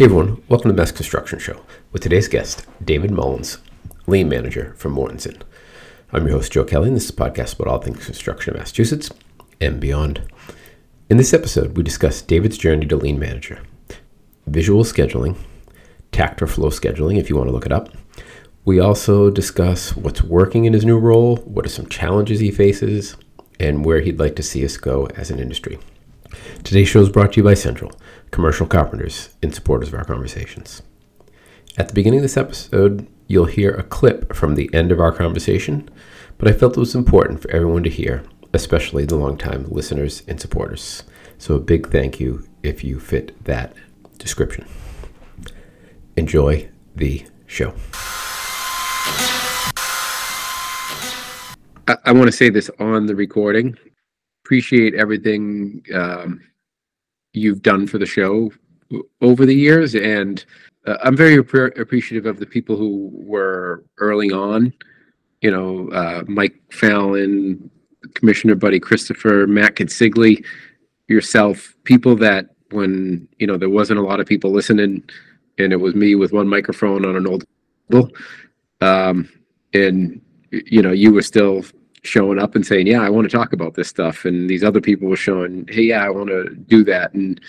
Hey everyone, welcome to the Mass Construction Show with today's guest, David Mullins, Lean Manager from Mortenson. I'm your host, Joe Kelly, and this is a podcast about all things construction in Massachusetts and beyond. In this episode, we discuss David's journey to Lean Manager, visual scheduling, takt or flow scheduling, if you want to look it up. We also discuss what's working in his new role, what are some challenges he faces, and where he'd like to see us go as an industry. Today's show is brought to you by Central, commercial carpenters and supporters of our conversations. At the beginning of this episode, you'll hear a clip from the end of our conversation, but I felt it was important for everyone to hear, especially the longtime listeners and supporters. So a big thank you if you fit that description. Enjoy the show. I, I want to say this on the recording. Appreciate everything um, you've done for the show over the years, and uh, I'm very appre- appreciative of the people who were early on. You know, uh, Mike Fallon, Commissioner Buddy Christopher, Matt Consigli, yourself, people that when you know there wasn't a lot of people listening, and it was me with one microphone on an old, um, and you know you were still showing up and saying, "Yeah, I want to talk about this stuff," and these other people were showing, "Hey, yeah, I want to do that," and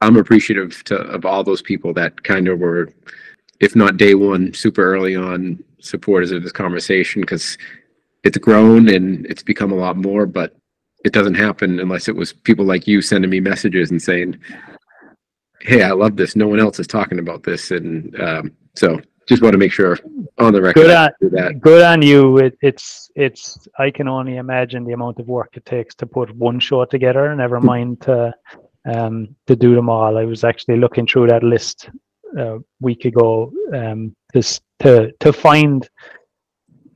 I'm appreciative to of all those people that kind of were, if not day one, super early on supporters of this conversation because it's grown and it's become a lot more, but it doesn't happen unless it was people like you sending me messages and saying, "Hey, I love this. No one else is talking about this," and um, so just want to make sure on the record Good on, that. good on you. It, it's it's. I can only imagine the amount of work it takes to put one show together. Never mind to um to do them all. I was actually looking through that list a week ago. Um, this to to find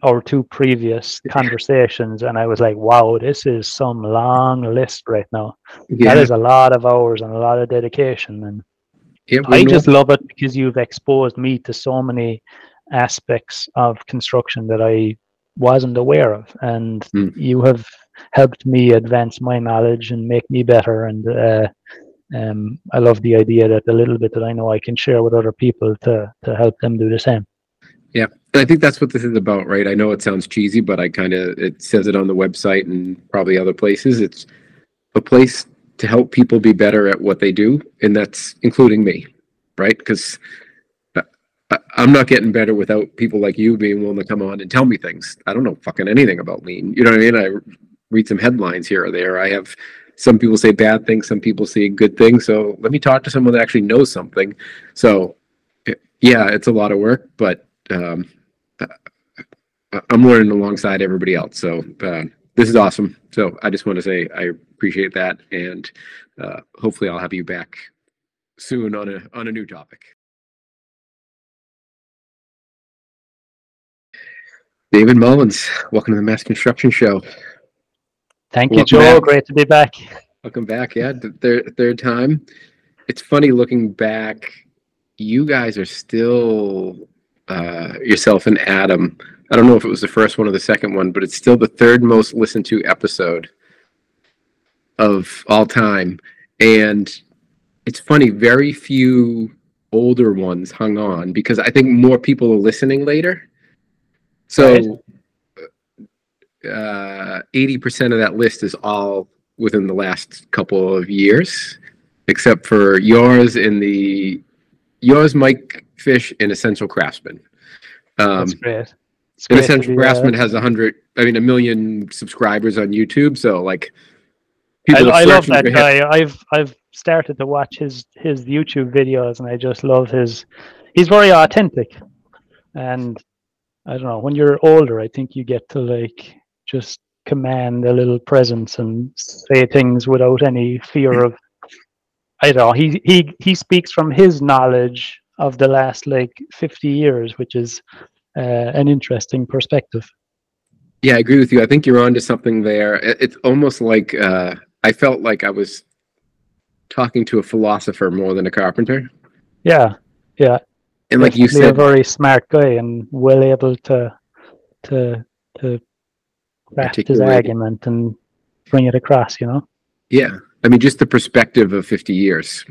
our two previous conversations, and I was like, wow, this is some long list right now. Yeah, That is a lot of hours and a lot of dedication, and yeah, I just love it because you've exposed me to so many aspects of construction that I wasn't aware of, and Mm. you have helped me advance my knowledge and make me better. And uh, um, I love the idea that the little bit that I know I can share with other people to to help them do the same. And I think that's what this is about, right? I know it sounds cheesy, but I kind of it says it on the website and probably other places. It's a place to help people be better at what they do, and that's including me, right? Because I'm not getting better without people like you being willing to come on and tell me things. I don't know fucking anything about lean. You know what I mean? I read some headlines here or there. I have some people say bad things, some people say good things. So let me talk to someone that actually knows something. So yeah, it's a lot of work, but um, I- I'm learning alongside everybody else. So uh, this is awesome. So I just want to say I appreciate that, and uh, hopefully I'll have you back soon on a on a new topic. David Mullins, welcome to the Mass Construction Show. Thank you, Welcome Joe. back. Great to be back. Welcome back. Yeah, th- third third time. It's funny looking back. You guys are still uh, yourself and Adam. I don't know if it was the first one or the second one, but it's still the third most listened to episode of all time. And it's funny, very few older ones hung on because I think more people are listening later. So uh, 80% of that list is all within the last couple of years, except for yours and the yours, Mike Fish, and Essential Craftsman. Um, That's great. It's and great to Essential be, uh, has a hundred, I mean, a million subscribers on YouTube. So like, I, people are I love that for him. guy. I've I've started to watch his his YouTube videos, and I just love his. He's very authentic, and I don't know. When you're older, I think you get to like just command a little presence and say things without any fear of. I don't know. He he he speaks from his knowledge of the last like 50 years, which is an interesting perspective. Yeah, I agree with you. I think you're onto something there. It's almost like uh, I felt like I was talking to a philosopher more than a carpenter. Yeah, yeah. And like you Definitely said, a very smart guy and well able to to to craft his argument and bring it across. You know. yeah, I mean, just the perspective of 50 years.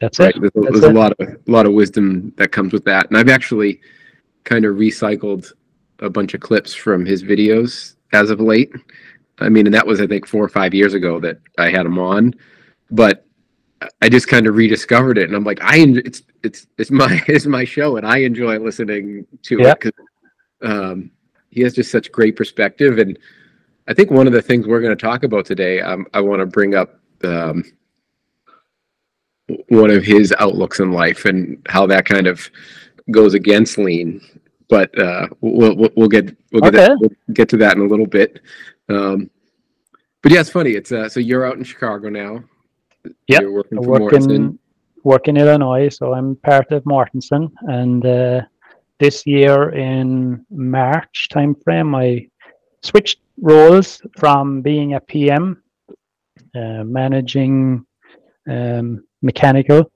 That's right. it. There's, That's there's a lot of a lot of wisdom that comes with that, and I've actually kind of recycled a bunch of clips from his videos as of late. I mean, and that was I think four or five years ago that I had him on, but I just kind of rediscovered it, and I'm like, I en- it's it's it's my it's my show, and I enjoy listening to Yeah. it because um, he has just such great perspective, and I think one of the things we're going to talk about today, um, I want to bring up um, one of his outlooks in life and how that kind of goes against lean. But uh, we'll, we'll we'll get we'll get Okay. we'll get to that in a little bit. Um, but yeah, it's funny. It's uh, so you're out in Chicago now. You're working for work in work in Illinois, so I'm part of Mortenson. And uh, this year in March timeframe, I switched roles from being a PM, uh, managing um, mechanical,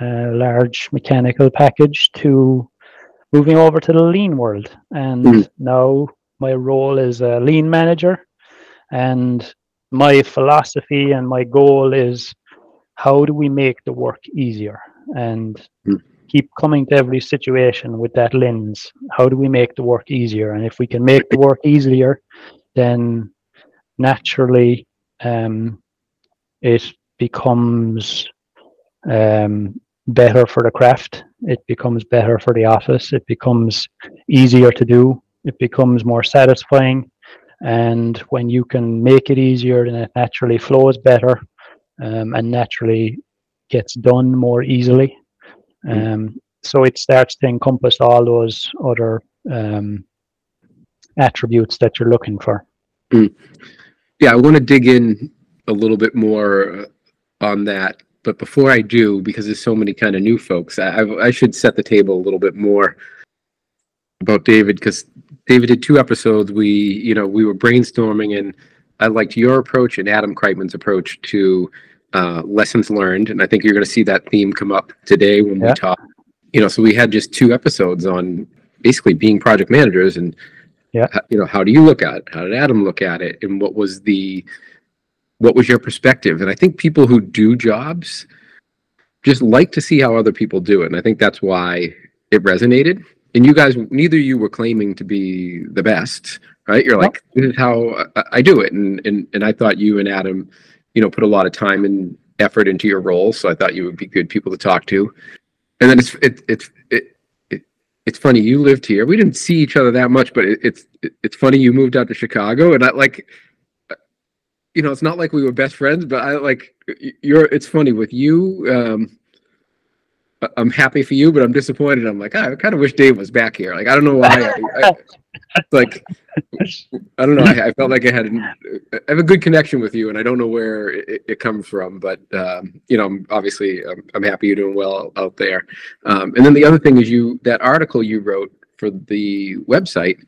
uh, large mechanical package, to moving over to the lean world. And Mhm. now my role is a lean manager, and my philosophy and my goal is how do we make the work easier and Mm. keep coming to every situation with that lens how do we make the work easier and if we can make the work easier then naturally um, it becomes um, better for the craft. It becomes better for the office. It becomes easier to do. It becomes more satisfying. And when you can make it easier then it naturally flows better um, and naturally gets done more easily Mm. um, so it starts to encompass all those other um, attributes that you're looking for. Yeah, I want to dig in a little bit more uh, on that. But before I do, because there's so many kind of new folks, I, I should set the table a little bit more about David because David did two episodes. We, you know, we were brainstorming, and I liked your approach and Adam Kreitman's approach to uh, lessons learned, and I think you're going to see that theme come up today when Yeah. we talk. You know, so we had just two episodes on basically being project managers and Yeah. you know how do you look at it how did adam look at it and what was the what was your perspective? And i think people who do jobs just like to see how other people do it and i think that's why it resonated. And you guys neither of you were claiming to be the best right? You're like this is how I, do it. And, and and i thought you and adam you know put a lot of time and effort into your role so i thought you would be good people to talk to. And then it's it, it's it, it it's funny you lived here. We didn't see each other that much but it, it's it, it's funny you moved out to chicago. And i like you know it's not like we were best friends but i like you're it's funny with you um i'm happy for you but i'm disappointed. I'm like "Ah, i kind of wish dave was back here. Like i don't know why. I, I, like i don't know. I, I felt like i had an, i have a good connection with you and i don't know where it, it comes from but um you know I'm obviously I'm, I'm happy you're doing well out there. Um and then the other thing is you that article you wrote for the website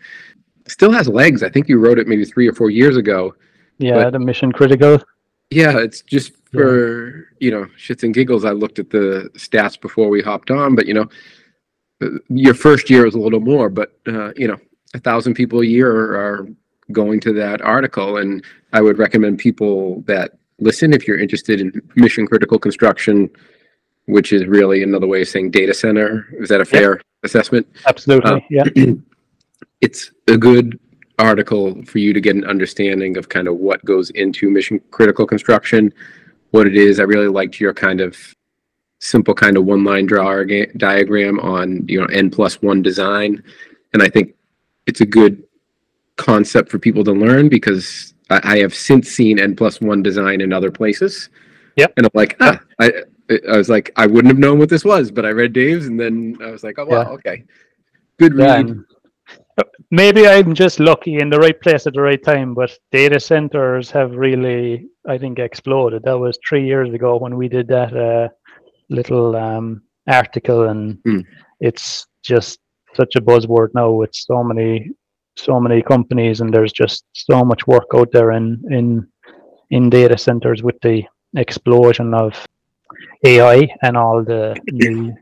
still has legs. I think you wrote it maybe three or four years ago yeah But- the mission critical yeah, it's just for you know shits and giggles. I looked at the stats before we hopped on, but you know, uh, your first year is a little more, but uh, you know, a thousand people a year are going to that article, and I would recommend people that listen if you're interested in mission critical construction, which is really another way of saying data center. Is that a fair assessment? absolutely Uh, yeah it's a good article for you to get an understanding of kind of what goes into mission critical construction, what it is. I really liked your kind of simple kind of one line draw diagram on you know n plus one design, and I think it's a good concept for people to learn because I, I have since seen n plus one design in other places. Yep. and I'm like, ah, I I was like, I wouldn't have known what this was, but I read Dave's, and then I was like, oh wow, Yeah. okay, good Yeah, read. and maybe I'm just lucky in the right place at the right time, but data centers have really, I think, exploded. That was three years ago when we did that uh, little um, article, and Hmm. it's just such a buzzword now with so many, so many companies, and there's just so much work out there in in in data centers with the explosion of AI and all the new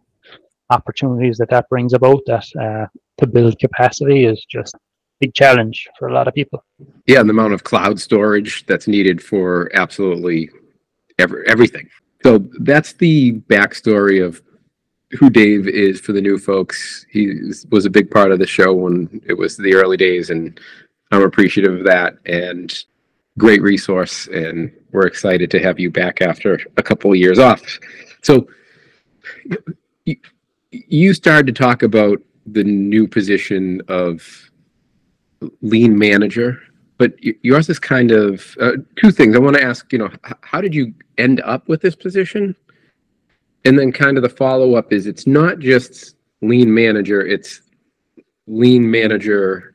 opportunities that that brings about. That uh, to build capacity is just a big challenge for a lot of people. Yeah, and the amount of cloud storage that's needed for absolutely every, everything. So that's the backstory of who Dave is for the new folks. He was a big part of the show when it was the early days, and I'm appreciative of that and great resource. And we're excited to have you back after a couple of years off. So you started to talk about the new position of lean manager but yours is kind of uh, two things. I want to ask, you know, how did you end up with this position? And then kind of the follow up is it's not just lean manager, it's lean manager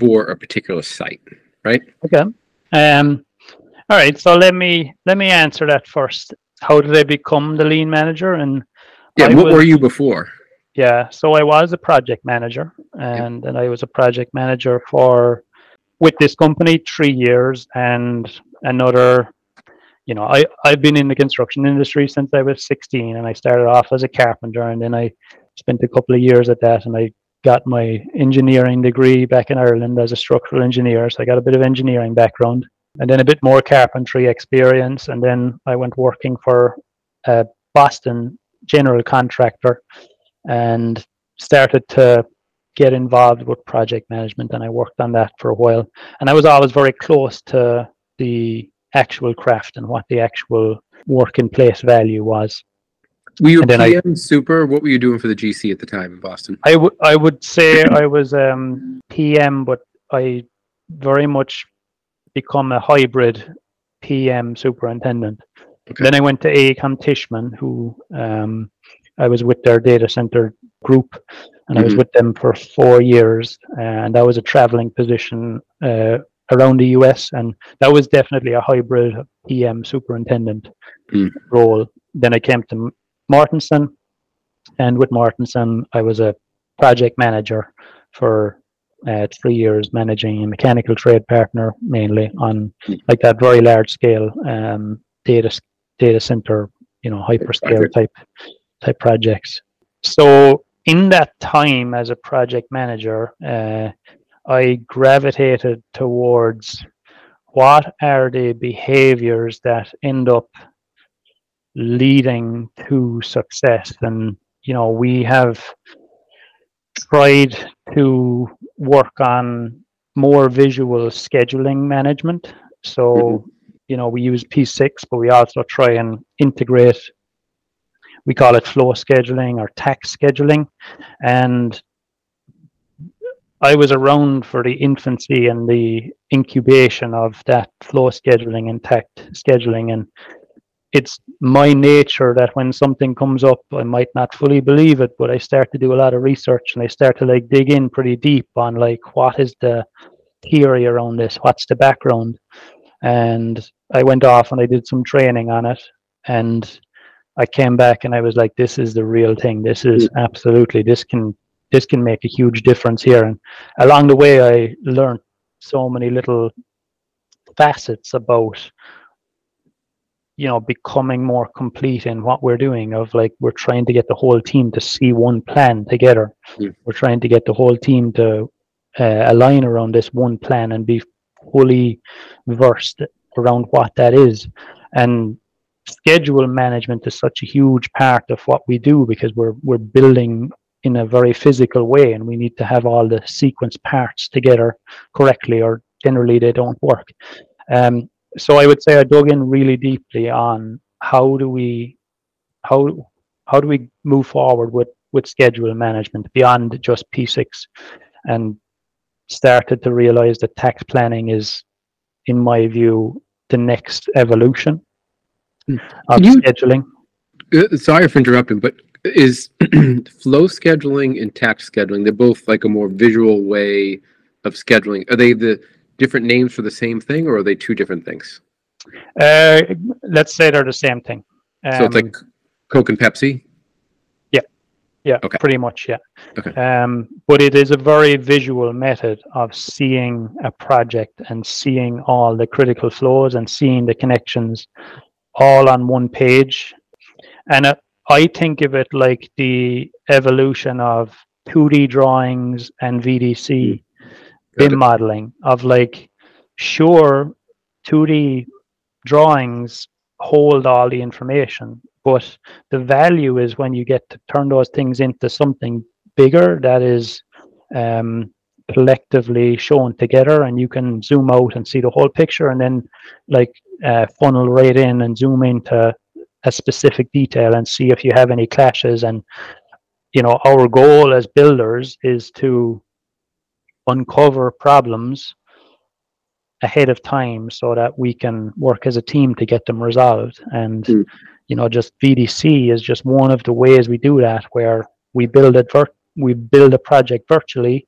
for a particular site, right? Okay. Um, all right. So let me let me answer that first. How did I become the lean manager? And yeah, I what was, were you before? Yeah, so I was a project manager, and then I was a project manager for with this company three years and another you know i i've been in the construction industry since i was 16 and i started off as a carpenter and then i spent a couple of years at that and i got my engineering degree back in ireland as a structural engineer. So i got a bit of engineering background and then a bit more carpentry experience and then i went working for a boston general contractor and started to get involved with project management and I worked on that for a while. And I was always very close to the actual craft and what the actual work in place value was. Were you PM I, super? What were you doing for the GC at the time in Boston? I, w- I would say I was um, PM, but I very much become a hybrid PM superintendent. Okay. Then I went to AECOM Tishman, who um, I was with their data center group, and mm-hmm. I was mm-hmm. with them for four years, and that was a traveling position uh, around the US, and that was definitely a hybrid PM superintendent mm. role. Then I came to Mortenson, and with Mortenson, I was a project manager for uh, three years, managing a mechanical trade partner mainly on mm. like that very large scale um, data data center, you know, hyperscale type type projects. So in that time as a project manager, uh, I gravitated towards what are the behaviors that end up leading to success. And, you know, we have tried to work on more visual scheduling management. So, mm-hmm. you know, we use P6, but we also try and integrate we call it flow scheduling or takt scheduling. And I was around for the infancy and the incubation of that flow scheduling and takt scheduling. And it's my nature that when something comes up, I might not fully believe it, but I start to do a lot of research and I start to like dig in pretty deep on like what is the theory around this, what's the background. And I went off and I did some training on it. And I came back and I was like, this is the real thing. This is absolutely this can this can make a huge difference here. And along the way, I learned so many little facets about you know becoming more complete in what we're doing of like we're trying to get the whole team to see one plan together yeah. we're trying to get the whole team to uh, align around this one plan and be fully versed around what that is and schedule management is such a huge part of what we do because we're we're building in a very physical way and we need to have all the sequence parts together correctly or generally they don't work. Um, so i would say i dug in really deeply on how do we how how do we move forward with with schedule management beyond just p6 and started to realize that takt planning is in my view the next evolution of you, scheduling. Uh, sorry for interrupting, but is flow scheduling and takt scheduling they're both like a more visual way of scheduling? Are they the different names for the same thing, or are they two different things? Uh, let's say they're the same thing. Um, so it's like um, Coke and Pepsi. Yeah, yeah, okay. pretty much, yeah. Okay. Um, but it is a very visual method of seeing a project and seeing all the critical flows and seeing the connections all on one page. And uh, I think of it like the evolution of 2D drawings and VDC BIM modeling of like, sure, 2D drawings hold all the information. But the value is when you get to turn those things into something bigger that is um, collectively shown together, and you can zoom out and see the whole picture, and then like uh, funnel right in and zoom into a specific detail and see if you have any clashes. And you know, our goal as builders is to uncover problems ahead of time so that we can work as a team to get them resolved. And mm. you know, just VDC is just one of the ways we do that, where we build it vir- we build a project virtually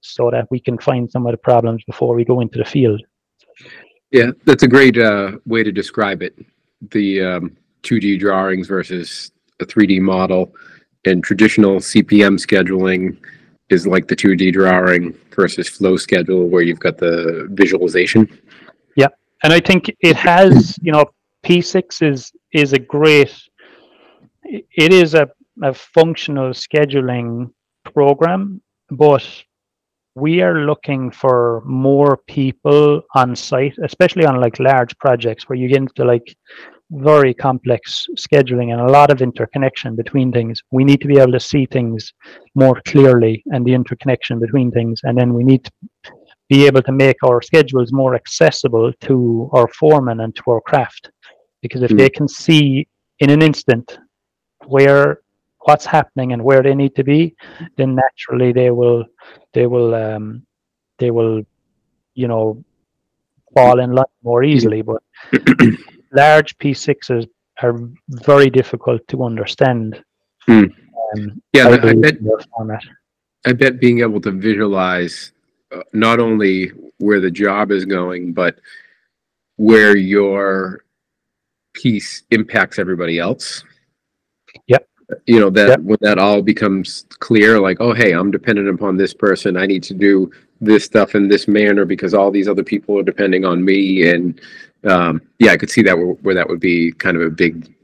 so that we can find some of the problems before we go into the field. Yeah, that's a great uh, way to describe it. The um, 2D drawings versus a 3D model and traditional CPM scheduling is like the 2D drawing versus flow schedule where you've got the visualization. Yeah. And I think it has, you know, P6 is is a great it is a, a functional scheduling program, but we are looking for more people on site, especially on like large projects where you get into like very complex scheduling and a lot of interconnection between things. We need to be able to see things more clearly and the interconnection between things. And then we need to be able to make our schedules more accessible to our foreman and to our craft. Because if mm. they can see in an instant where what's happening and where they need to be, then naturally they will they will um, they will you know fall in line more easily. But large P6s are very difficult to understand. Hmm. Um, yeah, I, bet. I bet being able to visualize uh, not only where the job is going, but where your piece impacts everybody else. Yep. You know that yep. when that all becomes clear, like, oh, hey, I'm dependent upon this person. I need to do this stuff in this manner because all these other people are depending on me, and um, yeah, I could see that where, where that would be kind of a big,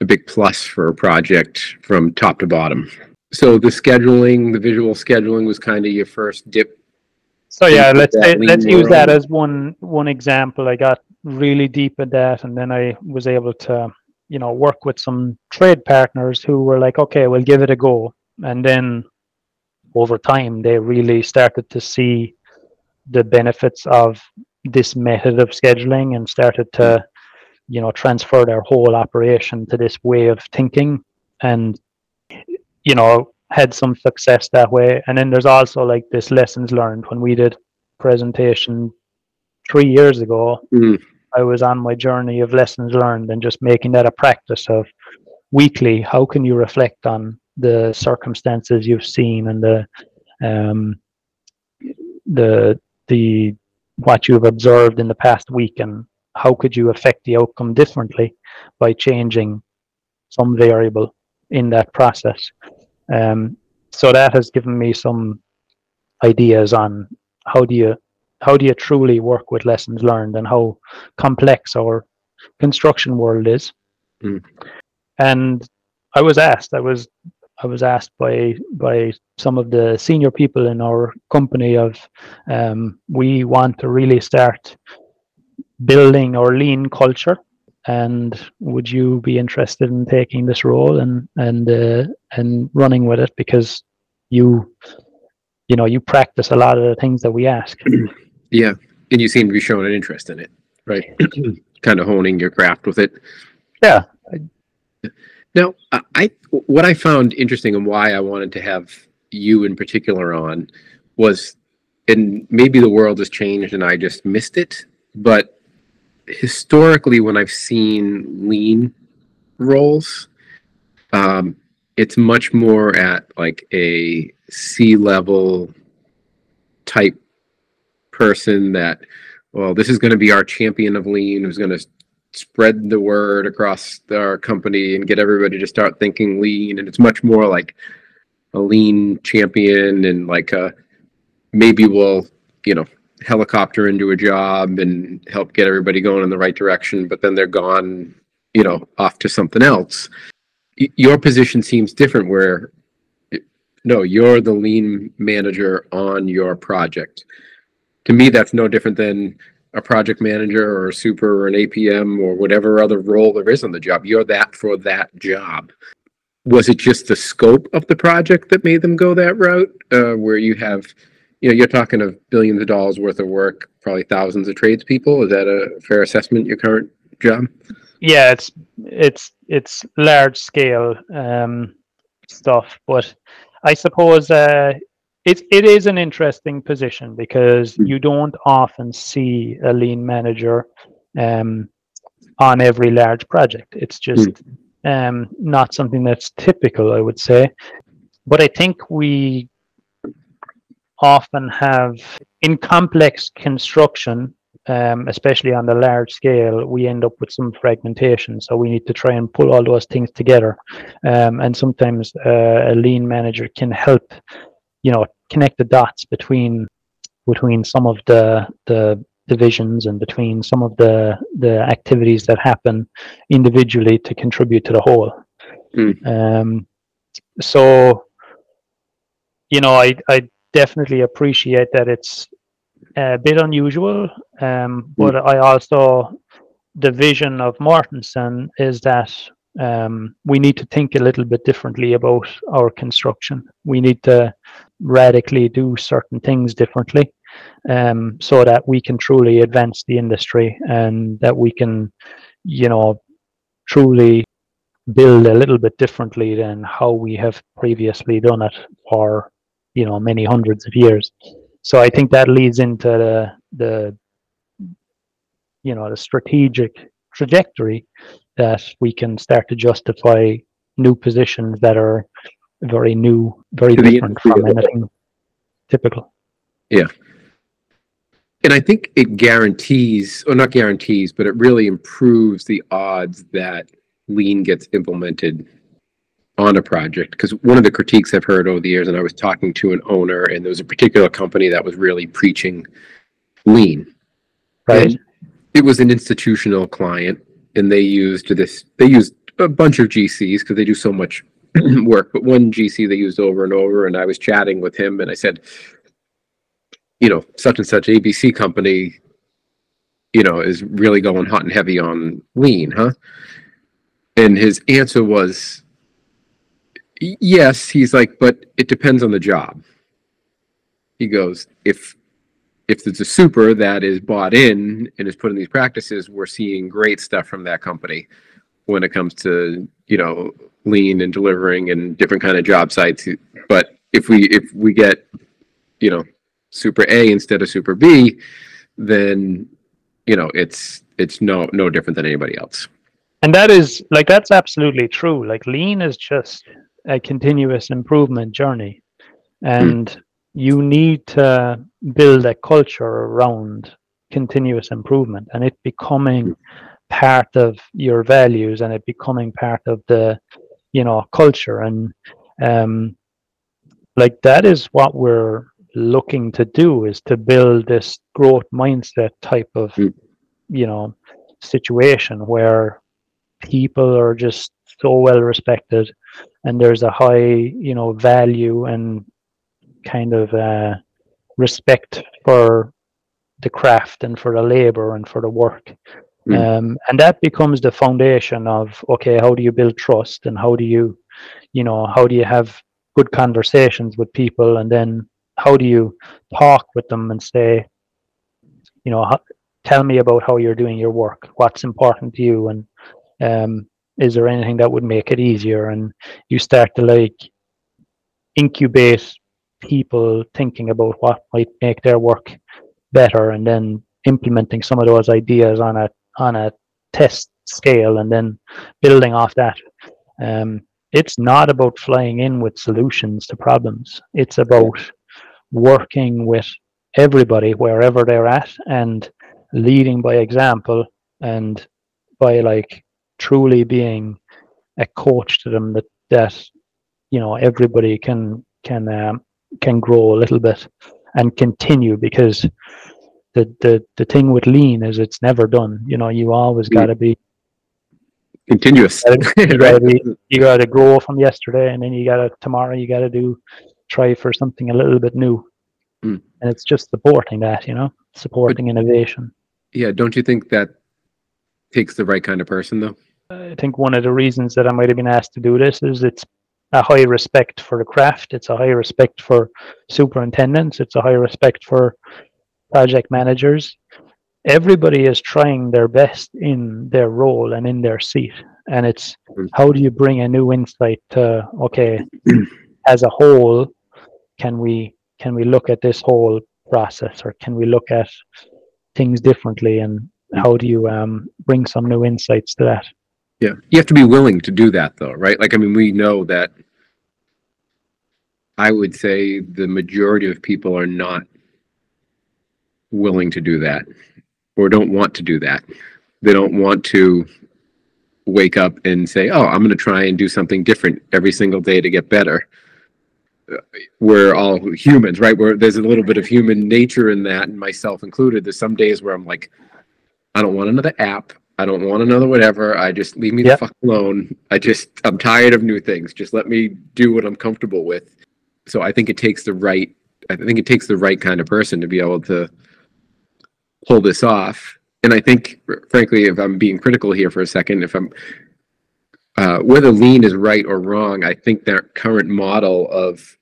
a big plus for a project from top to bottom. So the scheduling, the visual scheduling was kind of your first dip. So yeah, let's say, let's use that as one one example. I got really deep at that, and then I was able to, you know, work with some trade partners who were like, okay, we'll give it a go, and then over time they really started to see the benefits of this method of scheduling and started to you know transfer their whole operation to this way of thinking and you know had some success that way and then there's also like this lessons learned when we did presentation three years ago mm. I was on my journey of lessons learned and just making that a practice of weekly how can you reflect on the circumstances you've seen and the um the the what you've observed in the past week and how could you affect the outcome differently by changing some variable in that process. Um, so that has given me some ideas on how do you how do you truly work with lessons learned and how complex our construction world is. Mm. And I was asked, I was I was asked by by some of the senior people in our company of um, we want to really start building our lean culture and would you be interested in taking this role and and uh, and running with it because you you know you practice a lot of the things that we ask yeah and you seem to be showing an interest in it right? Kind of honing your craft with it. Yeah. Now, I what I found interesting and why I wanted to have you in particular on was, and maybe the world has changed and I just missed it, but historically, when I've seen lean roles, um, it's much more at like a C level type person that, well, this is going to be our champion of lean who's going to spread the word across our company and get everybody to start thinking lean. And it's much more like a lean champion and like a, maybe we'll you know helicopter into a job and help get everybody going in the right direction but then they're gone you know off to something else. Your position seems different where no you're the lean manager on your project to me that's no different than a project manager or a super or an APM or whatever other role there is on the job. You're that for that job. Was it just the scope of the project that made them go that route, uh, where you have, you know, you're talking of billions of dollars worth of work, probably thousands of tradespeople. Is that a fair assessment? Your current job? Yeah, it's it's it's large scale um, stuff, but I suppose uh, it it is an interesting position because Mm. you don't often see a lean manager um, on every large project. It's just um, not something that's typical, I would say. But I think we often have in complex construction, um, especially on the large scale, we end up with some fragmentation. So we need to try and pull all those things together. Um, and sometimes uh, a lean manager can help, you know, connect the dots between between some of the the divisions and between some of the the activities that happen individually to contribute to the whole. Mm. Um, so, you know, I I definitely appreciate that it's a bit unusual, um, but I also the vision of Mortenson is that um, we need to think a little bit differently about our construction. We need to radically do certain things differently um, so that we can truly advance the industry and that we can, you know, truly build a little bit differently than how we have previously done it for, you know, many hundreds of years. So I think that leads into the the you know the strategic trajectory that we can start to justify new positions that are very new, very different from as a whole. anything typical. Yeah. And I think it guarantees, or not guarantees, but it really improves the odds that lean gets implemented on a project. Because one of the critiques I've heard over the years, and I was talking to an owner, and there was a particular company that was really preaching lean. Right. And it was an institutional client, and they used this. They used a bunch of GCs because they do so much work. But one GC they used over and over, and I was chatting with him, and I said, you know, such and such ABC company, you know, is really going hot and heavy on lean, huh? And his answer was, yes. He's like, but it depends on the job. He goes, if if there's a super that is bought in and is put in these practices, we're seeing great stuff from that company when it comes to you know lean and delivering and different kind of job sites. But if we if we get you know super A instead of super B, then you know it's it's no no different than anybody else. And that is like that's absolutely true. Like lean is just a continuous improvement journey. And hmm. you need to build a culture around continuous improvement and it becoming hmm. part of your values and it becoming part of the you know culture and um like that is what we're looking to do is to build this growth mindset type of Mm. you know situation where people are just so well respected and there's a high you know value and kind of uh, respect for the craft and for the labor and for the work Mm. um, and that becomes the foundation of okay how do you build trust and how do you you know how do you have good conversations with people? And then how do you talk with them and say you know tell me about how you're doing your work what's important to you? And um, is there anything that would make it easier? And you start to like incubate people thinking about what might make their work better and then implementing some of those ideas on a on a test scale and then building off that. Um, it's not about flying in with solutions to problems. It's about working with everybody wherever they're at and leading by example and by like truly being a coach to them that that you know everybody can can um, can grow a little bit and continue because the the the thing with lean is it's never done you know you always got to be Continuous, you got to grow from yesterday and then you got to tomorrow you got to do try for something a little bit new Mm. and it's just supporting that you know supporting innovation Yeah, don't you think that takes the right kind of person though? I think one of the reasons that I might have been asked to do this is it's a high respect for the craft. It's a high respect for superintendents. It's a high respect for project managers. Everybody is trying their best in their role and in their seat. And it's Mm. how do you bring a new insight to okay, as a whole, can we can we look at this whole process or can we look at things differently and how do you um, bring some new insights to that? Yeah, you have to be willing to do that though, right? Like, I mean, we know that I would say the majority of people are not willing to do that or don't want to do that. They don't want to wake up and say, "Oh, I'm going to try and do something different every single day to get better." We're all humans, right? Where there's a little bit of human nature in that, and myself included. There's some days where I'm like, I don't want another app. I don't want another whatever. I just leave me Yep. the fuck alone. I just I'm tired of new things. Just let me do what I'm comfortable with. So I think it takes the right I think it takes the right kind of person to be able to pull this off. And I think frankly, if I'm being critical here for a second, if I'm uh, whether lean is right or wrong, I think that current model of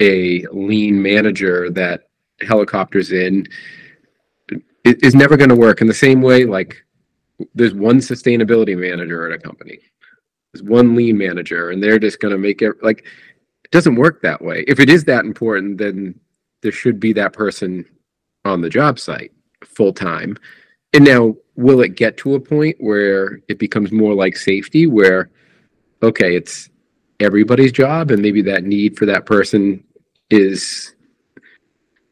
a lean manager that helicopters in i- is never going to work in the same way like there's one sustainability manager at a company there's one lean manager and they're just going to make it like it doesn't work that way if it is that important then there should be that person on the job site full time and now will it get to a point where it becomes more like safety where okay it's everybody's job and maybe that need for that person is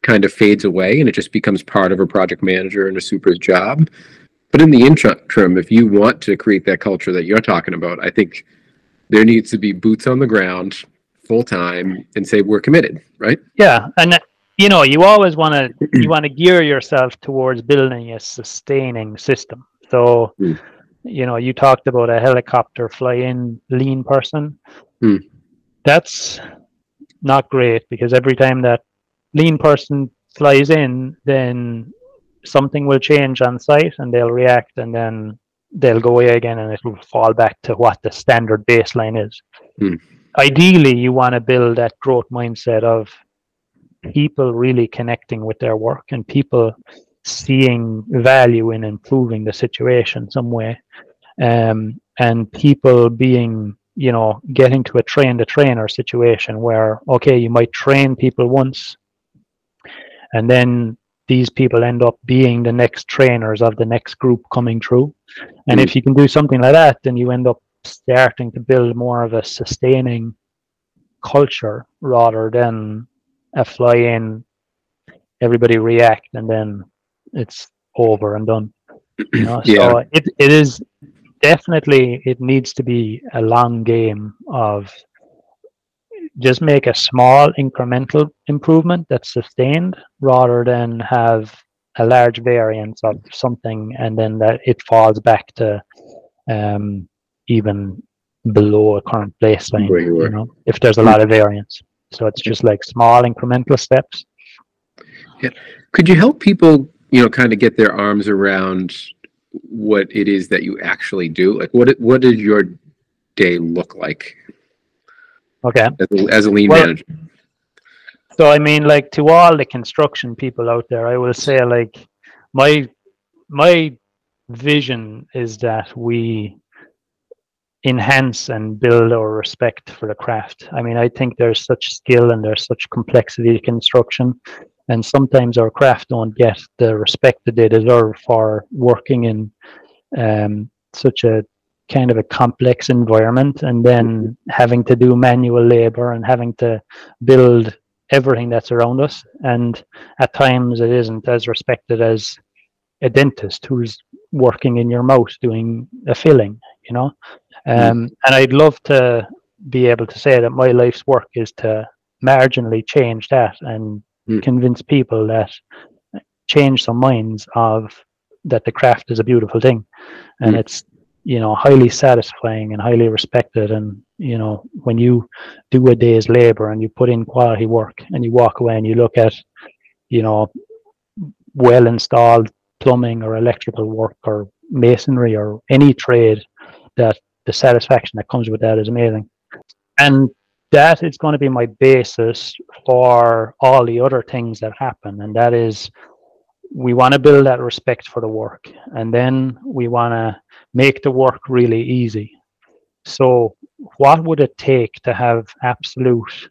kind of fades away and it just becomes part of a project manager and a super's job. But in the interim, if you want to create that culture that you're talking about, I think there needs to be boots on the ground full time and say we're committed, right? Yeah, and you know, you always want to you want to gear yourself towards building a sustaining system. So, Mm. you know, you talked about a helicopter fly-in lean person. Mm. That's not great because every time that lean person flies in, then something will change on site and they'll react and then they'll go away again and it will fall back to what the standard baseline is. Mm. Ideally, you want to build that growth mindset of people really connecting with their work and people seeing value in improving the situation some way um, and people being you know getting to a train the trainer situation where okay you might train people once and then these people end up being the next trainers of the next group coming through and Mm. if you can do something like that then you end up starting to build more of a sustaining culture rather than a fly in everybody react and then it's over and done. You know Yeah. so it, it is definitely it needs to be a long game of just make a small incremental improvement that's sustained rather than have a large variance of something and then that it falls back to um, even below a current baseline you know if there's a lot of variance so it's just like small incremental steps Yeah. Could you help people, you know, kind of get their arms around what it is that you actually do? Like what what does your day look like okay as a, as a lean Well- manager? So I mean, like to all the construction people out there, I will say like my my vision is that we enhance and build our respect for the craft. I mean, I think there's such skill and there's such complexity to construction, and sometimes our craft don't get the respect that they deserve for working in um, such a kind of a complex environment, and then having to do manual labor and having to build everything that's around us. And at times it isn't as respected as a dentist who's working in your mouth doing a filling, you know. Um, And I'd love to be able to say that my life's work is to marginally change that and Mm. convince people that change some minds of that the craft is a beautiful thing and Mm. it's you know highly satisfying and highly respected and you know when you do a day's labor and you put in quality work and you walk away and you look at you know well installed plumbing or electrical work or masonry or any trade that the satisfaction that comes with that is amazing. And that is going to be my basis for all the other things that happen. And that is we want to build that respect for the work and then we want to make the work really easy. So what would it take to have absolute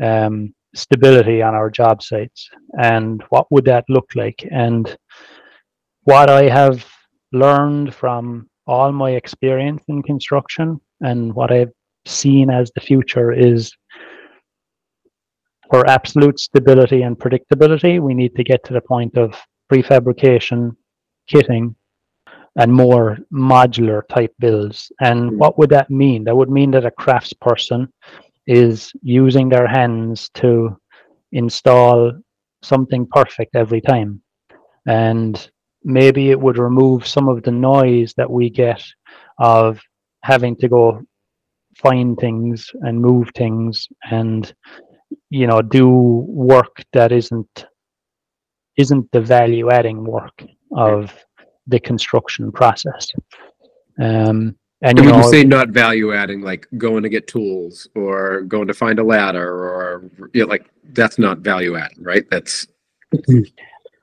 um, stability on our job sites? And what would that look like? And what i have learned from all my experience in construction and what i've seen as the future is for absolute stability and predictability we need to get to the point of prefabrication kitting and more modular type builds. And hmm. what would that mean? That would mean that a craftsperson is using their hands to install something perfect every time. And maybe it would remove some of the noise that we get of having to go find things and move things and you know do work that isn't isn't the value adding work of the construction process um, and, and you when know, you say not value adding, like going to get tools or going to find a ladder or you know, like that's not value adding, right? That's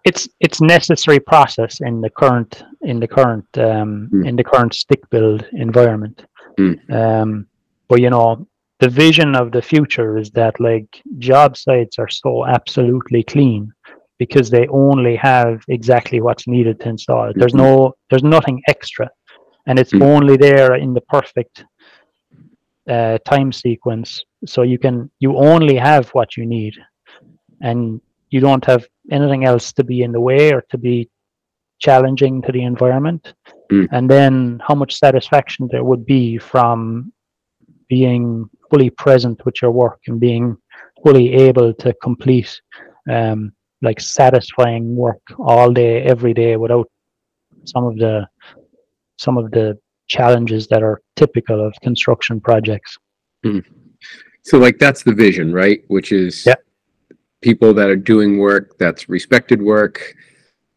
it's it's necessary process in the current in the current um, mm. in the current stick build environment. Mm. Um, but you know, the vision of the future is that like job sites are so absolutely clean because they only have exactly what's needed to install it. There's mm-hmm. no there's nothing extra and it's mm. only there in the perfect uh, time sequence so you can you only have what you need and you don't have anything else to be in the way or to be challenging to the environment mm. and then how much satisfaction there would be from being fully present with your work and being fully able to complete um, like satisfying work all day every day without some of the some of the challenges that are typical of construction projects. Mm. So, like, that's the vision, right? Which is yeah. People that are doing work that's respected work,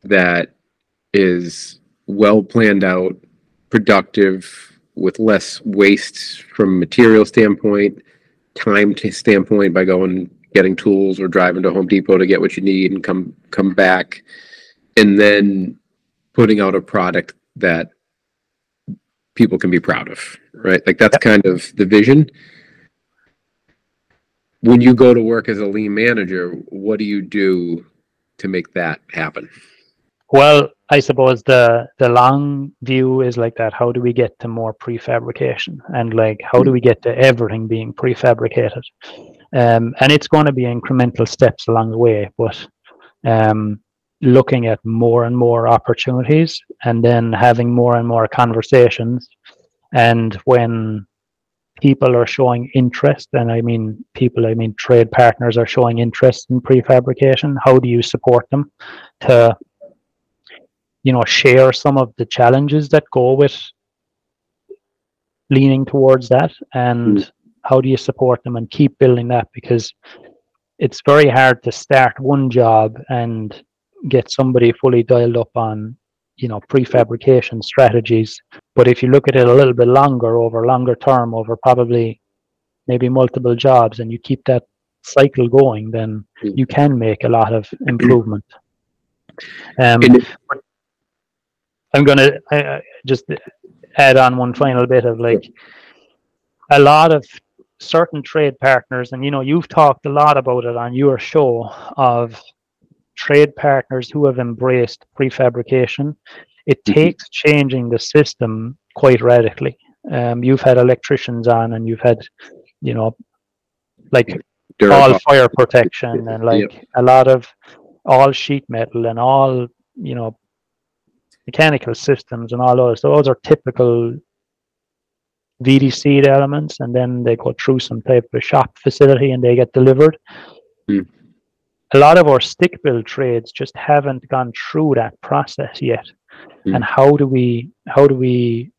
that is well planned out, productive, with less waste from material standpoint, time to standpoint by going getting tools or driving to Home Depot to get what you need and come come back, and then putting out a product that people can be proud of, right? Like that's yep. kind of the vision. When you go to work as a lean manager, what do you do to make that happen? Well, I suppose the the long view is like that. How do we get to more prefabrication, and like how do we get to everything being prefabricated? Um, and it's going to be incremental steps along the way, but um, looking at more and more opportunities and then having more and more conversations and when people are showing interest and i mean people i mean trade partners are showing interest in prefabrication. How do you support them to you know share some of the challenges that go with leaning towards that? And mm. how do you support them and keep building that? Because it's very hard to start one job and get somebody fully dialed up on you know prefabrication strategies but if you look at it a little bit longer over longer term over probably maybe multiple jobs and you keep that cycle going then you can make a lot of improvement. Um, i'm going to uh, just add on one final bit of like a lot of certain trade partners and you know you've talked a lot about it on your show of trade partners who have embraced prefabrication, it mm-hmm. takes changing the system quite radically. Um, you've had electricians on, and you've had, you know, like all fire protection and like yep. a lot of all sheet metal and all you know mechanical systems and all those. So Those are typical VDC elements, and then they go through some type of shop facility and they get delivered. Mm a lot of our stick build trades just haven't gone through that process yet mm. and how do we how do we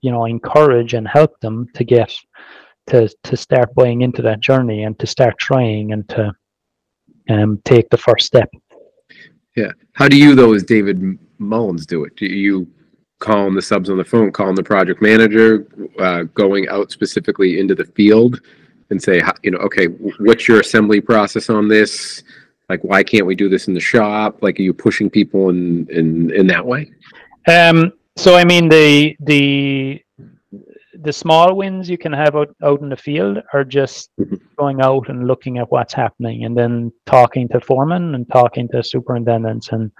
you know encourage and help them to get to to start buying into that journey and to start trying and to um, take the first step Yeah. How do you though, as David Mullins, do it? Do you calling the subs on the phone, calling the project manager, uh, going out specifically into the field and say, you know, okay, what's your assembly process on this? Like, why can't we do this in the shop? Like, are you pushing people in in in that way? Um, so I mean the the the small wins you can have out, out in the field are just Mhm. going out and looking at what's happening and then talking to foremen and talking to superintendents and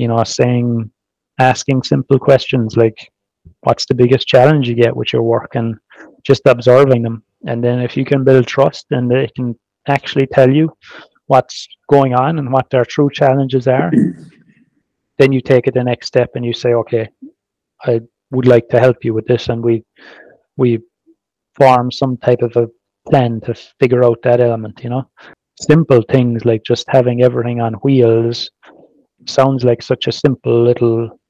you know saying asking simple questions like what's the biggest challenge you get with your work and just observing them and then if you can build trust and they can actually tell you what's going on and what their true challenges are then you take it the next step and you say okay i would like to help you with this. And we we form some type of a plan to figure out that element you know? Simple things like just having everything on wheels sounds like such a simple little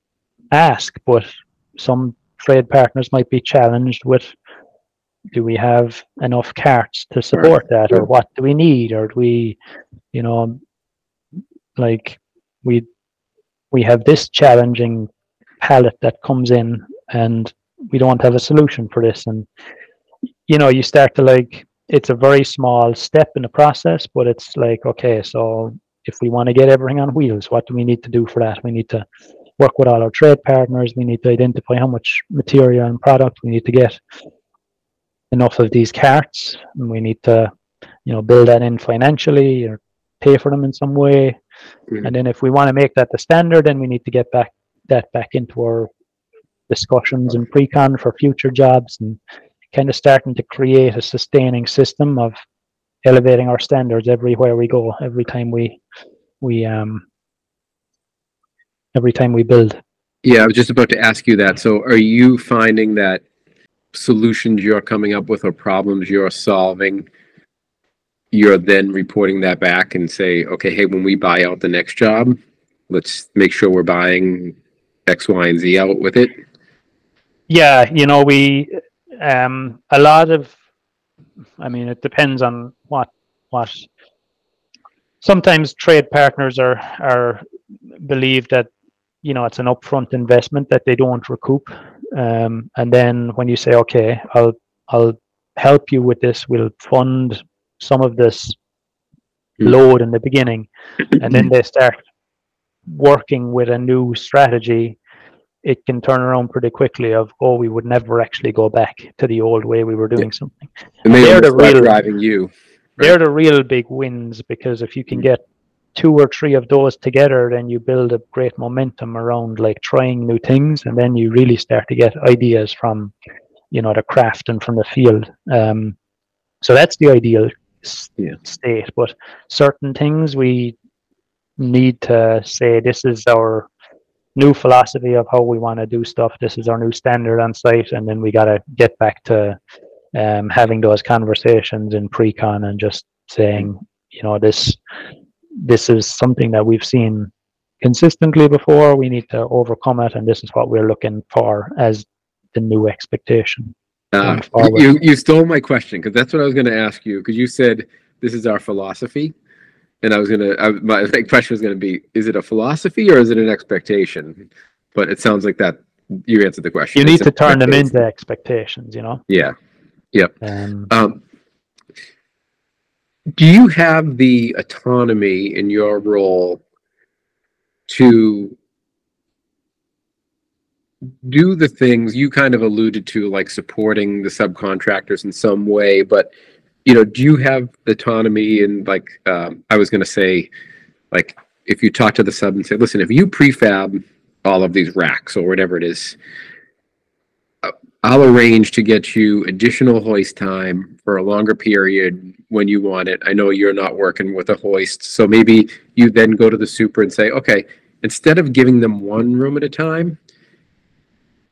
ask but some trade partners might be challenged with do we have enough carts to support that or what do we need? Or do we you know like we we have this challenging pallet that comes in and we don't have a solution for this. And you know you start to like it's a very small step in the process but it's like okay so if we want to get everything on wheels what do we need to do for that? We need to work with all our trade partners. We need to identify how much material and product we need to get enough of these carts and we need to you know build that in financially or pay for them in some way Mhm. and then if we want to make that the standard then we need to get back that back into our discussions and pre-con for future jobs and kind of starting to create a sustaining system of elevating our standards everywhere we go every time we we um every time we build Yeah, I was just about to ask you that. So, are you finding that solutions you're coming up with or problems you're solving, you're then reporting that back and say, okay, hey, when we buy out the next job, let's make sure we're buying X, Y, and Z out with it. yeah you know we um a lot of i mean it depends on what what sometimes trade partners are are believe that you know it's an upfront investment that they don't recoup um and then when you say okay i'll i'll help you with this we'll fund some of this Hmm. load in the beginning and then they start working with a new strategy it can turn around pretty quickly of oh we would never actually go back to the old way we were doing something And they They're the real- driving you. they're the real big wins because if you can Mm. get two or three of those together then you build a great momentum around like trying new things and then you really start to get ideas from you know the craft and from the field. Um so that's the ideal Yeah. state. But certain things we need to say this is our new philosophy of how we want to do stuff. This is our new standard on site and then we got to get back to um, having those conversations in pre-con and just saying you know this this is something that we've seen consistently before we need to overcome it and this is what we're looking for as the new expectation Uh, you you stole my question because that's what I was going to ask you because you said this is our philosophy, and I was gonna I, my, question was going to be is it a philosophy or is it an expectation? But it sounds like that you answered the question. you need It's to turn them into expectations you know Yeah. um, Um, do you have the autonomy in your role to do the things you kind of alluded to, like supporting the subcontractors in some way? But you know, do you have autonomy in like um, I was going to say, like if you talk to the sub and say, listen, if you prefab all of these racks or whatever it is, I'll arrange to get you additional hoist time for a longer period when you want it. I know you're not working with a hoist, so maybe you then go to the super and say, okay, instead of giving them one room at a time,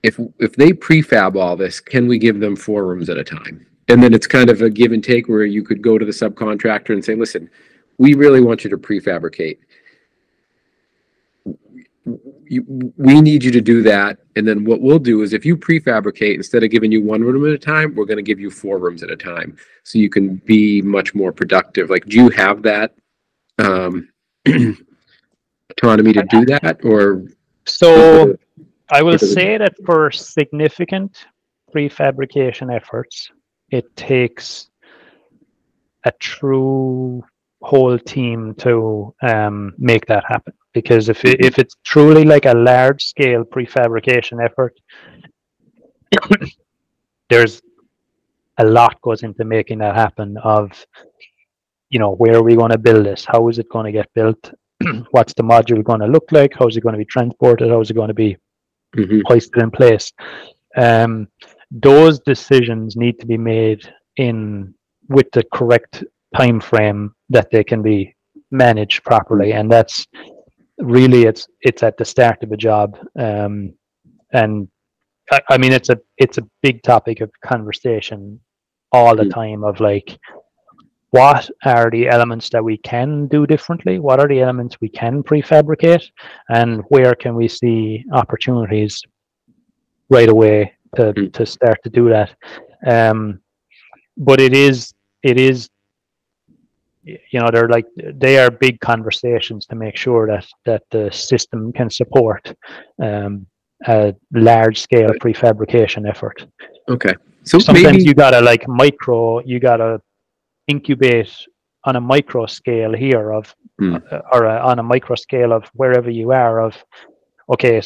if if they prefab all this, can we give them four rooms at a time? And then it's kind of a give and take where you could go to the subcontractor and say, listen, we really want you to prefabricate. You, we need you to do that. And then what we'll do is if you prefabricate, instead of giving you one room at a time, we're going to give you four rooms at a time. So you can be much more productive. Like, do you have that um, autonomy to do that, or So I will say that for significant prefabrication efforts, it takes a true whole team to um, make that happen. Because if it, if it's truly like a large scale prefabrication effort, there's a lot goes into making that happen. Of you know where are we going to build this? How is it going to get built? What's the module going to look like? How is it going to be transported? How is it going to be Mhm. hoisted in place. Um, those decisions need to be made in with the correct time frame that they can be managed properly, and that's really it's it's at the start of a job. Um, and I, I mean, it's a it's a big topic of conversation all the Mm. time of like what are the elements that we can do differently what are the elements we can prefabricate and where can we see opportunities right away to, Mm. to start to do that um, but it is it is you know they're like they are big conversations to make sure that that the system can support um, a large scale prefabrication effort. Okay. So sometimes maybe you gotta like micro you gotta incubate on a micro scale here of uh, or uh on a micro scale of wherever you are of okay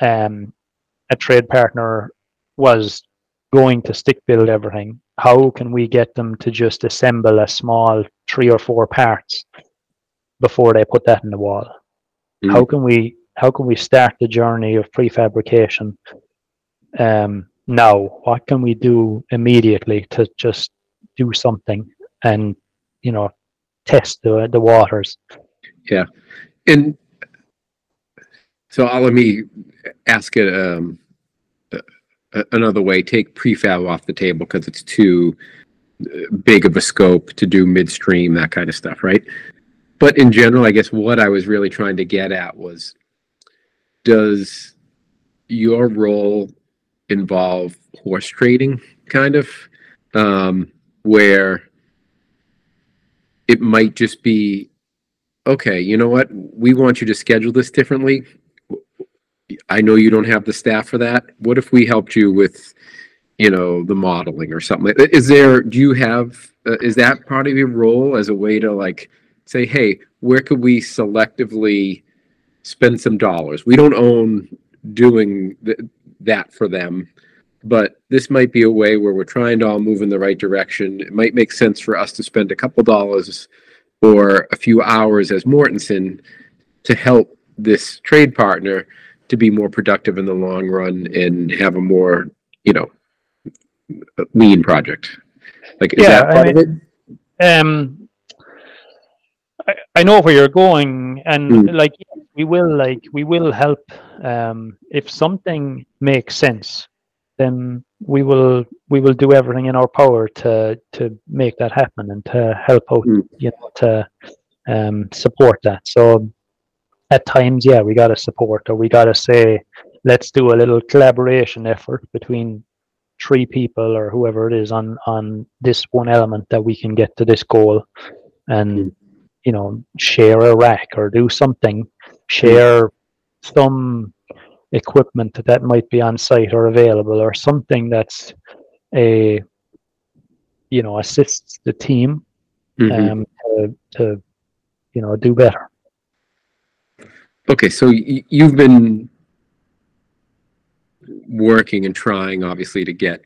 um a trade partner was going to stick build everything how can we get them to just assemble a small three or four parts before they put that in the wall? Mm. how can we how can we start the journey of prefabrication um now? What can we do immediately to just do something and you know test the the waters? Yeah, and so I'll let me ask it um, another way. Take prefab off the table because it's too uh, big of a scope to do midstream, that kind of stuff, right? But in general, I guess what I was really trying to get at was, does your role involve horse trading, kind of, um, where it might just be okay, you know what? We want you to schedule this differently. I know you don't have the staff for that. What if we helped you with, you know, the modeling or something? Is there, do you have, uh, is that part of your role as a way to like say, hey, where could we selectively spend some dollars? We don't own doing th- that for them, but this might be a way where we're trying to all move in the right direction. It might make sense for us to spend a couple dollars or a few hours as Mortenson to help this trade partner to be more productive in the long run and have a more, you know, lean project. Like, is Yeah, that I part of it? um I, I know where you're going and Mm. like we will like we will help um if something makes sense then we will we will do everything in our power to to make that happen and to help out Mm. you know to um support that so at times yeah we got to support or we got to say let's do a little collaboration effort between three people or whoever it is on on this one element that we can get to this goal and Mm. you know share a rack or do something share some equipment that might be on site or available or something that's a you know assists the team Mhm. um to, to you know do better Okay, so y- you've been working and trying, obviously, to get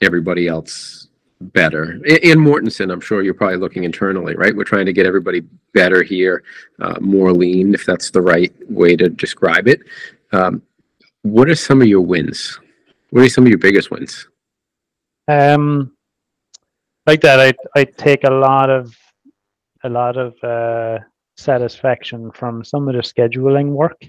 everybody else better. I- In Mortenson, I'm sure you're probably looking internally, right? We're trying to get everybody better here, uh, more lean, if that's the right way to describe it. Um, what are some of your wins? What are some of your biggest wins? um like that i i take a lot of a lot of uh satisfaction from some of the scheduling work.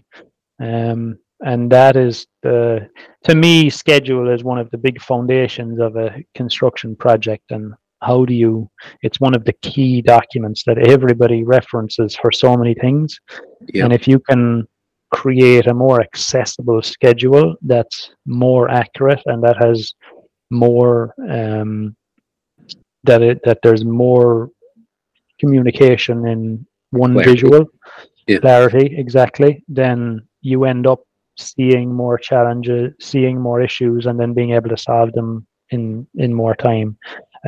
Um and that is the to me schedule is one of the big foundations of a construction project. And how do you it's one of the key documents that everybody references for so many things. Yeah. and if you can create a more accessible schedule that's more accurate and that has more um, that it that there's more communication in one Clarity. visual Yeah. clarity exactly, then you end up seeing more challenges, seeing more issues, and then being able to solve them in in more time.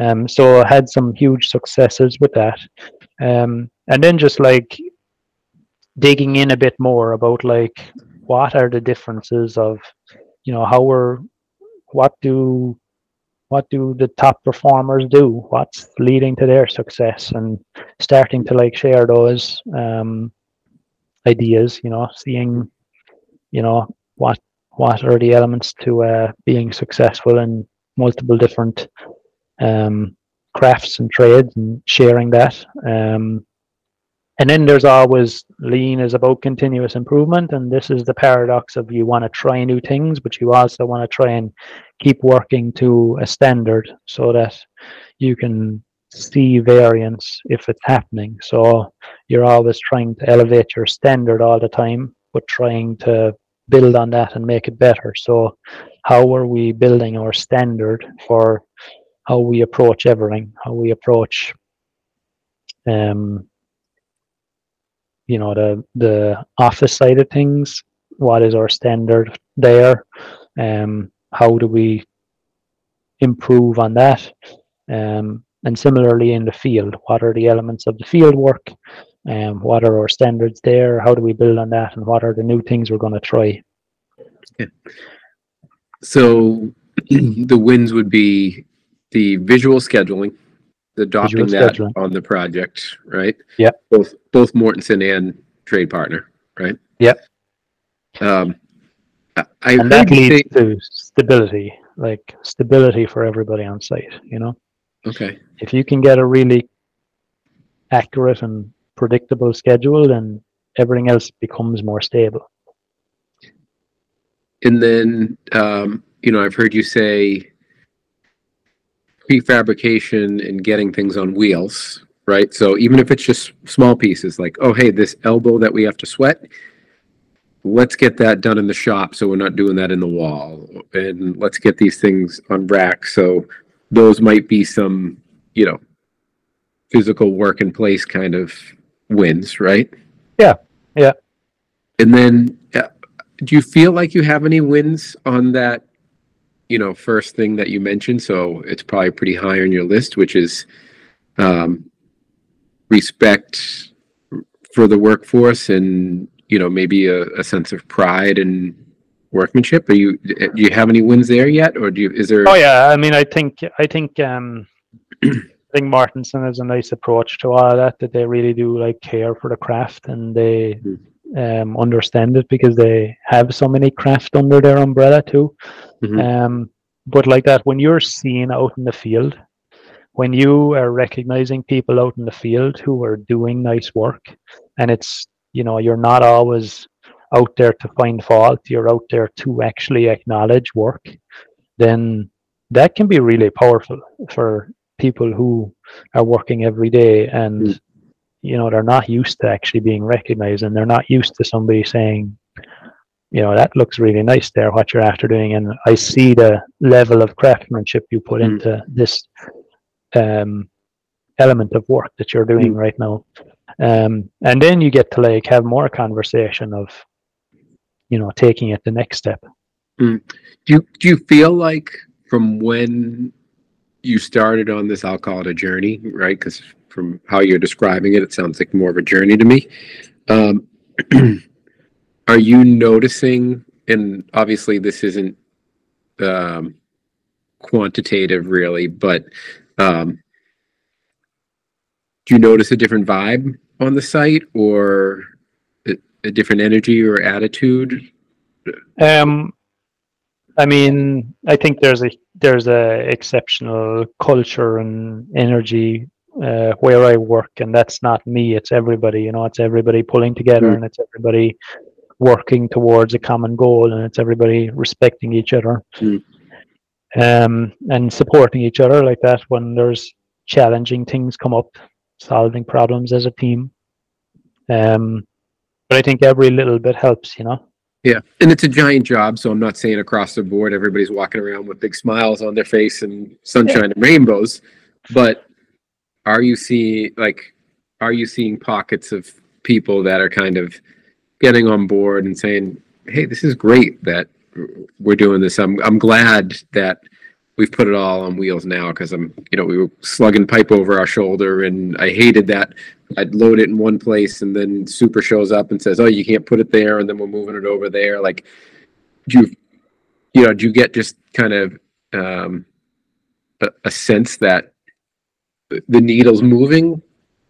Um, so I had some huge successes with that, um, and then just like digging in a bit more about like what are the differences of you know how we're what do what do the top performers do? What's leading to their success? And starting to like share those um ideas you know seeing you know what what are the elements to uh, being successful in multiple different um crafts and trades and sharing that um and then there's always lean is about continuous improvement and this is the paradox of you want to try new things but you also want to try and keep working to a standard so that you can see variance if it's happening. So you're always trying to elevate your standard all the time but trying to build on that and make it better. So how are we building our standard for how we approach everything? How we approach um you know the the office side of things what is our standard there? Um how do we improve on that? Um and similarly in the field what are the elements of the field work? Um what are our standards there? How do we build on that? And what are the new things we're going to try So the wins would be the visual scheduling, adopting that scheduling. on the project, right? Yeah. Both both Mortenson and trade partner, right? Yep. Um, I, I and that leads to stability like stability for everybody on site you know okay, if you can get a really accurate and predictable schedule then everything else becomes more stable and then um, you know I've heard you say prefabrication and getting things on wheels, right? So even if it's just small pieces, like oh hey, this elbow that we have to sweat, let's get that done in the shop so we're not doing that in the wall, and let's get these things on racks. So those might be some you know physical work in place kind of wins, right? Yeah, yeah. And then, uh, do you feel like you have any wins on that? You know, first thing that you mentioned. So it's probably pretty high on your list, which is um, respect for the workforce and you know maybe a, a sense of pride and workmanship. Are you? Do you have any wins there yet, or do you? Is there? Oh yeah, I mean, I think I think um, I think Mortenson has a nice approach to all of that. That they really do like care for the craft and they um, understand it because they have so many craft under their umbrella too. Mhm. Um, but like that, when you're seen out in the field, when you are recognizing people out in the field who are doing nice work, and it's you know you're not always out there to find fault, you're out there to actually acknowledge work, then that can be really powerful for people who are working every day and Mm. You know they're not used to actually being recognized and they're not used to somebody saying you know that looks really nice there what you're after doing. And i see the level of craftsmanship you put Mm. into this um element of work that you're doing right now. Um and then you get to like have more conversation of you know taking it the next step. Do you do you feel like from when you started on this, I'll call it a journey, right? Because from how you're describing it, it sounds like more of a journey to me. Um, are you noticing? And obviously, this isn't um, quantitative, really, but um, do you notice a different vibe on the site, or a, a different energy or attitude? Um, I mean, I think there's a there's a exceptional culture and energy uh, where I work, and that's not me. It's everybody. You know, it's everybody pulling together, Mm. and it's everybody working towards a common goal, and it's everybody respecting each other, Mm. um, and supporting each other like that when there's challenging things come up, solving problems as a team. Um, but I think every little bit helps. You know. Yeah, and it's a giant job, so I'm not saying across the board everybody's walking around with big smiles on their face and sunshine and rainbows, but are you seeing like are you seeing pockets of people that are kind of getting on board and saying, "Hey, this is great that we're doing this." I'm I'm glad that we've put it all on wheels now because I'm, you know, we were slugging pipe over our shoulder, and I hated that I'd load it in one place and then Super shows up and says, "Oh, you can't put it there," and then we're moving it over there. Like, do you, you know, do you get just kind of um, a, a sense that the needle's moving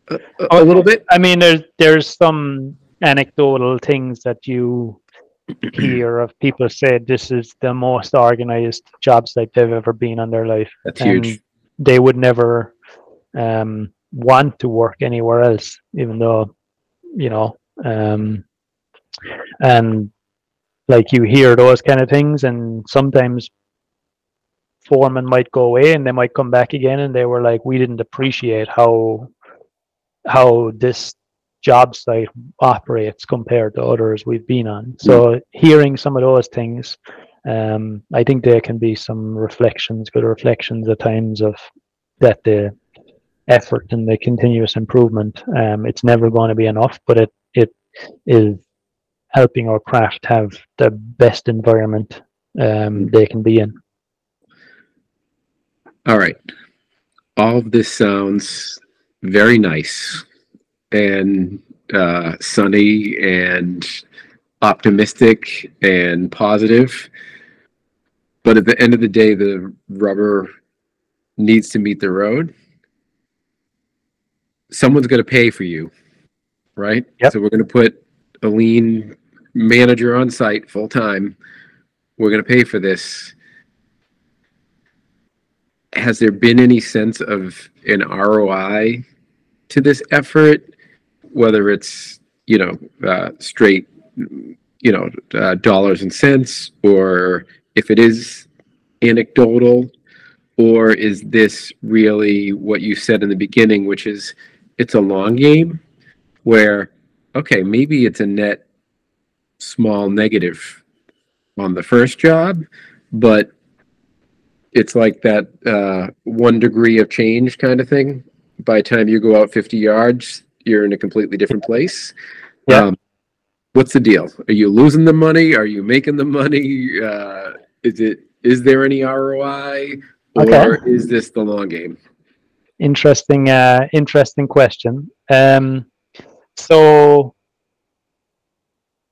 a, a, little bit? I mean, there's there's some anecdotal things that you hear of people say this is the most organized job site they've ever been on their life. That's and huge. They would never um, want to work anywhere else, even though, you know, um, and like you hear those kind of things, and sometimes foremen might go away and they might come back again, and they were like, we didn't appreciate how how this job site operates compared to others we've been on. So hearing some of those things, um, I think there can be some reflections, good reflections at times of that the effort and the continuous improvement. Um, it's never going to be enough, but it it is helping our craft have the best environment um, they can be in. All right. All of this sounds very nice and uh, sunny and optimistic and positive. But at the end of the day, the rubber needs to meet the road. Someone's going to pay for you, right? Yep. So we're going to put a lean manager on site full time. We're going to pay for this. Has there been any sense of an ROI to this effort? whether it's you know uh, straight you know uh, dollars and cents or if it is anecdotal or is this really what you said in the beginning which is it's a long game where okay maybe it's a net small negative on the first job but it's like that uh, one degree of change kind of thing by the time you go out 50 yards you're in a completely different place. Yeah. Um, what's the deal? Are you losing the money? Are you making the money? Uh, is it is there any ROI or Okay. is this the long game? Interesting, uh, interesting question. Um, so,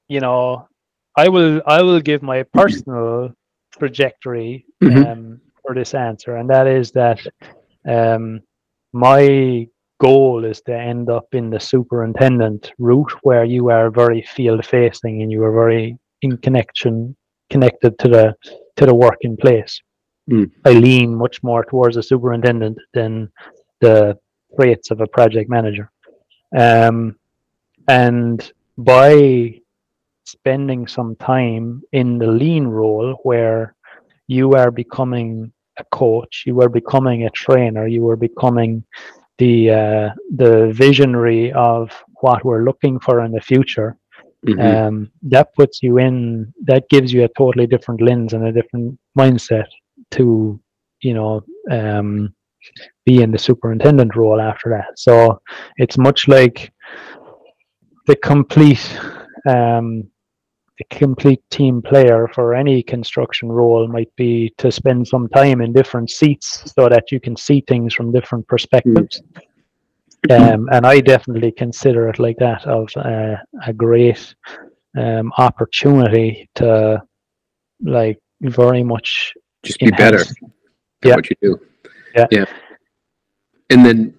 you know, I will I will give my personal trajectory Mhm. um, for this answer, and that is that um, my goal is to end up in the superintendent route where you are very field facing and you are very in connection connected to the to the work in place. Mm. I lean much more towards a superintendent than the traits of a project manager. Um, and by spending some time in the lean role where you are becoming a coach, you were becoming a trainer, you were becoming the uh, the visionary of what we're looking for in the future. Mhm. Um, that puts you in. That gives you a totally different lens and a different mindset to, you know, um, be in the superintendent role after that. So it's much like the complete um, the complete team player for any construction role might be to spend some time in different seats so that you can see things from different perspectives. Um, and I definitely consider it like that of uh, a great um, opportunity to like very much Just be better at Yeah. what you do. Yeah. Yeah. And then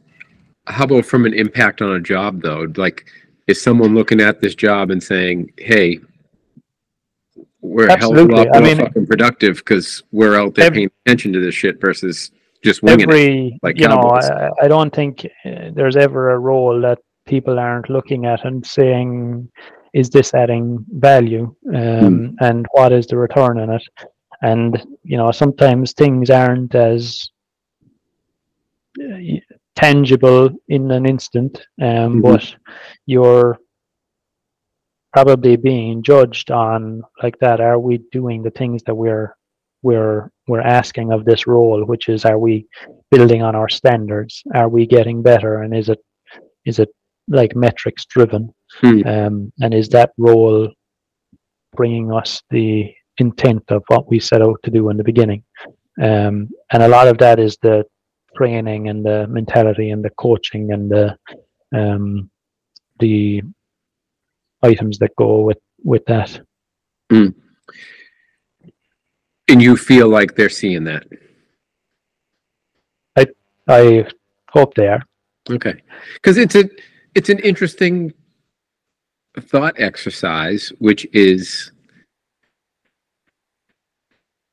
how about from an impact on a job though? Like is someone looking at this job and saying, Hey, we're a hell of a Absolutely. lot I mean- fucking productive because we're out there Ev- paying attention to this shit versus just winging it. every like you know. I, I don't think uh, there's ever a role that people aren't looking at and saying is this adding value um, and what is the return on it and you know sometimes things aren't as uh, tangible in an instant um, Mhm. but you're probably being judged on like that are we doing the things that we're we're we're asking of this role which is are we building on our standards are we getting better and is it is it like metrics driven Hmm. Um, and is that role bringing us the intent of what we set out to do in the beginning? Um, and a lot of that is the training and the mentality and the coaching and the um, the items that go with with that. And you feel like they're seeing that. I I hope they are. Okay. Because it's a it's an interesting thought exercise, which is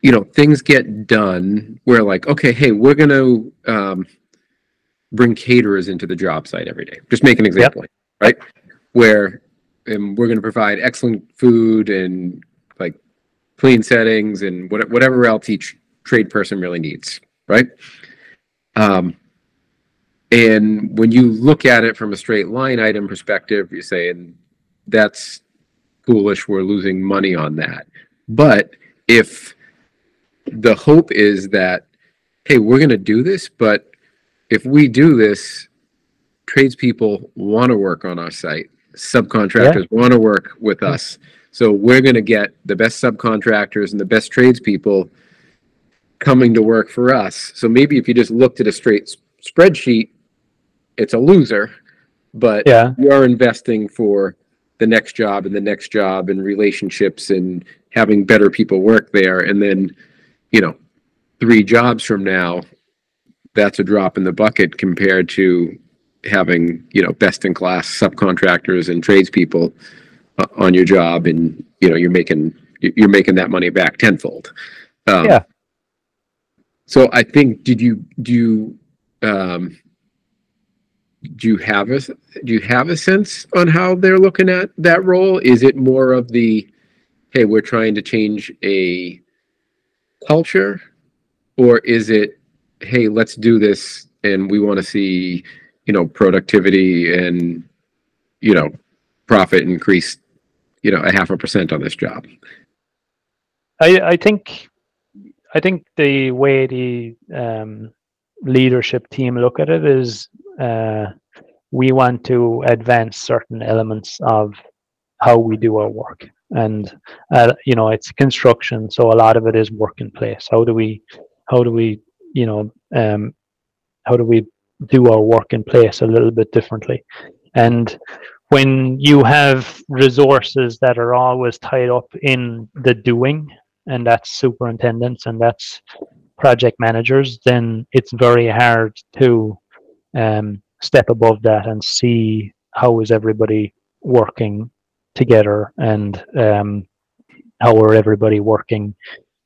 you know, things get done where like, okay, hey, we're gonna um bring caterers into the job site every day. Just make an example, right? Where um, we're gonna provide excellent food and like clean settings and what, whatever else each trade person really needs, right? Um, and when you look at it from a straight line item perspective, you're saying that's foolish. We're losing money on that. But if the hope is that, hey, we're going to do this, but if we do this, tradespeople want to work on our site, subcontractors want to work with us. So we're going to get the best subcontractors and the best tradespeople coming to work for us. So maybe if you just looked at a straight s- spreadsheet, it's a loser, but Yeah, you are investing for the next job and the next job and relationships and having better people work there. And then, you know, three jobs from now, that's a drop in the bucket compared to having, you know, best in class subcontractors and tradespeople uh, on your job. And, you know, you're making, you're making that money back tenfold. Um, Yeah. So I think, did you, do you, um, do you have a do you have a sense on how they're looking at that role? Is it more of the hey, we're trying to change a culture, or is it hey, let's do this and we want to see you know productivity and you know profit increase you know a half a percent on this job? I I think I think the way the um, leadership team look at it is uh, we want to advance certain elements of how we do our work, and uh, you know it's construction, so a lot of it is work in place. How do we how do we you know um, how do we do our work in place a little bit differently, and when you have resources that are always tied up in the doing and that's superintendents and that's project managers, then it's very hard to um, step above that and see how is everybody working together and um, how are everybody working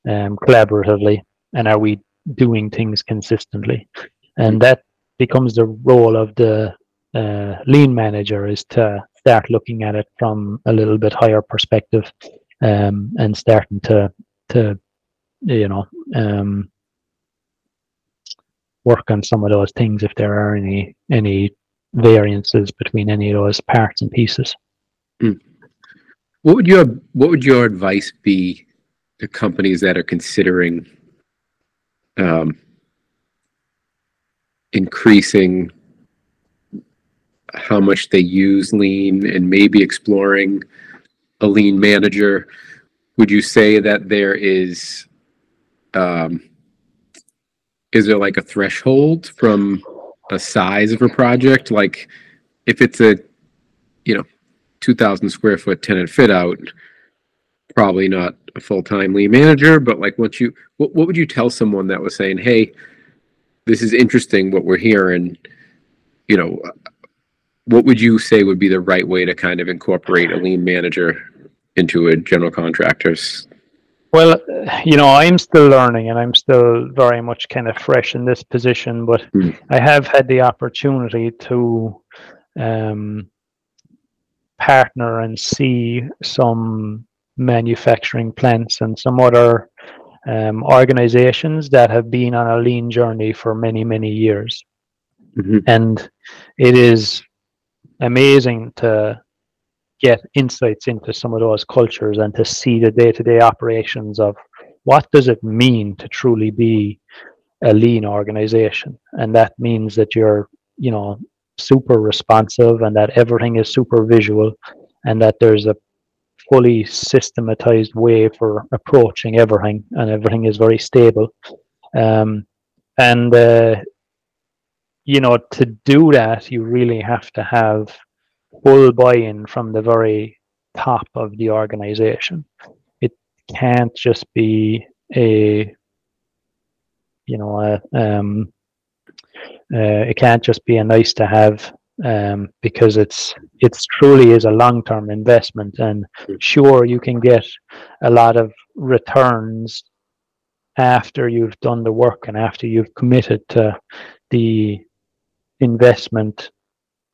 um, collaboratively and are we doing things consistently? And that becomes the role of the uh, lean manager is to start looking at it from a little bit higher perspective um, and starting to to you know um, work on some of those things if there are any any variances between any of those parts and pieces. What would your what would your advice be to companies that are considering um, increasing how much they use lean and maybe exploring a lean manager? Would you say that there is um, is there like a threshold from a size of a project? Like if it's a you know 2000 square foot tenant fit out probably not a full-time lean manager but like once you what, what would you tell someone that was saying hey this is interesting what we're hearing you know what would you say would be the right way to kind of incorporate a lean manager into a general contractor's Well, you know, I'm still learning and I'm still very much kind of fresh in this position, but Hmm. I have had the opportunity to um, partner and see some manufacturing plants and some other um, organizations that have been on a lean journey for many, many years. Mhm. And it is amazing to get insights into some of those cultures and to see the day-to-day operations of what does it mean to truly be a lean organization and that means that you're you know super responsive and that everything is super visual and that there's a fully systematized way for approaching everything and everything is very stable. Um, and uh, you know to do that you really have to have full buy-in from the very top of the organization. It can't just be a you know a, um, uh, it can't just be a nice to have um, because it's it's truly is a long term investment and sure you can get a lot of returns after you've done the work and after you've committed to the investment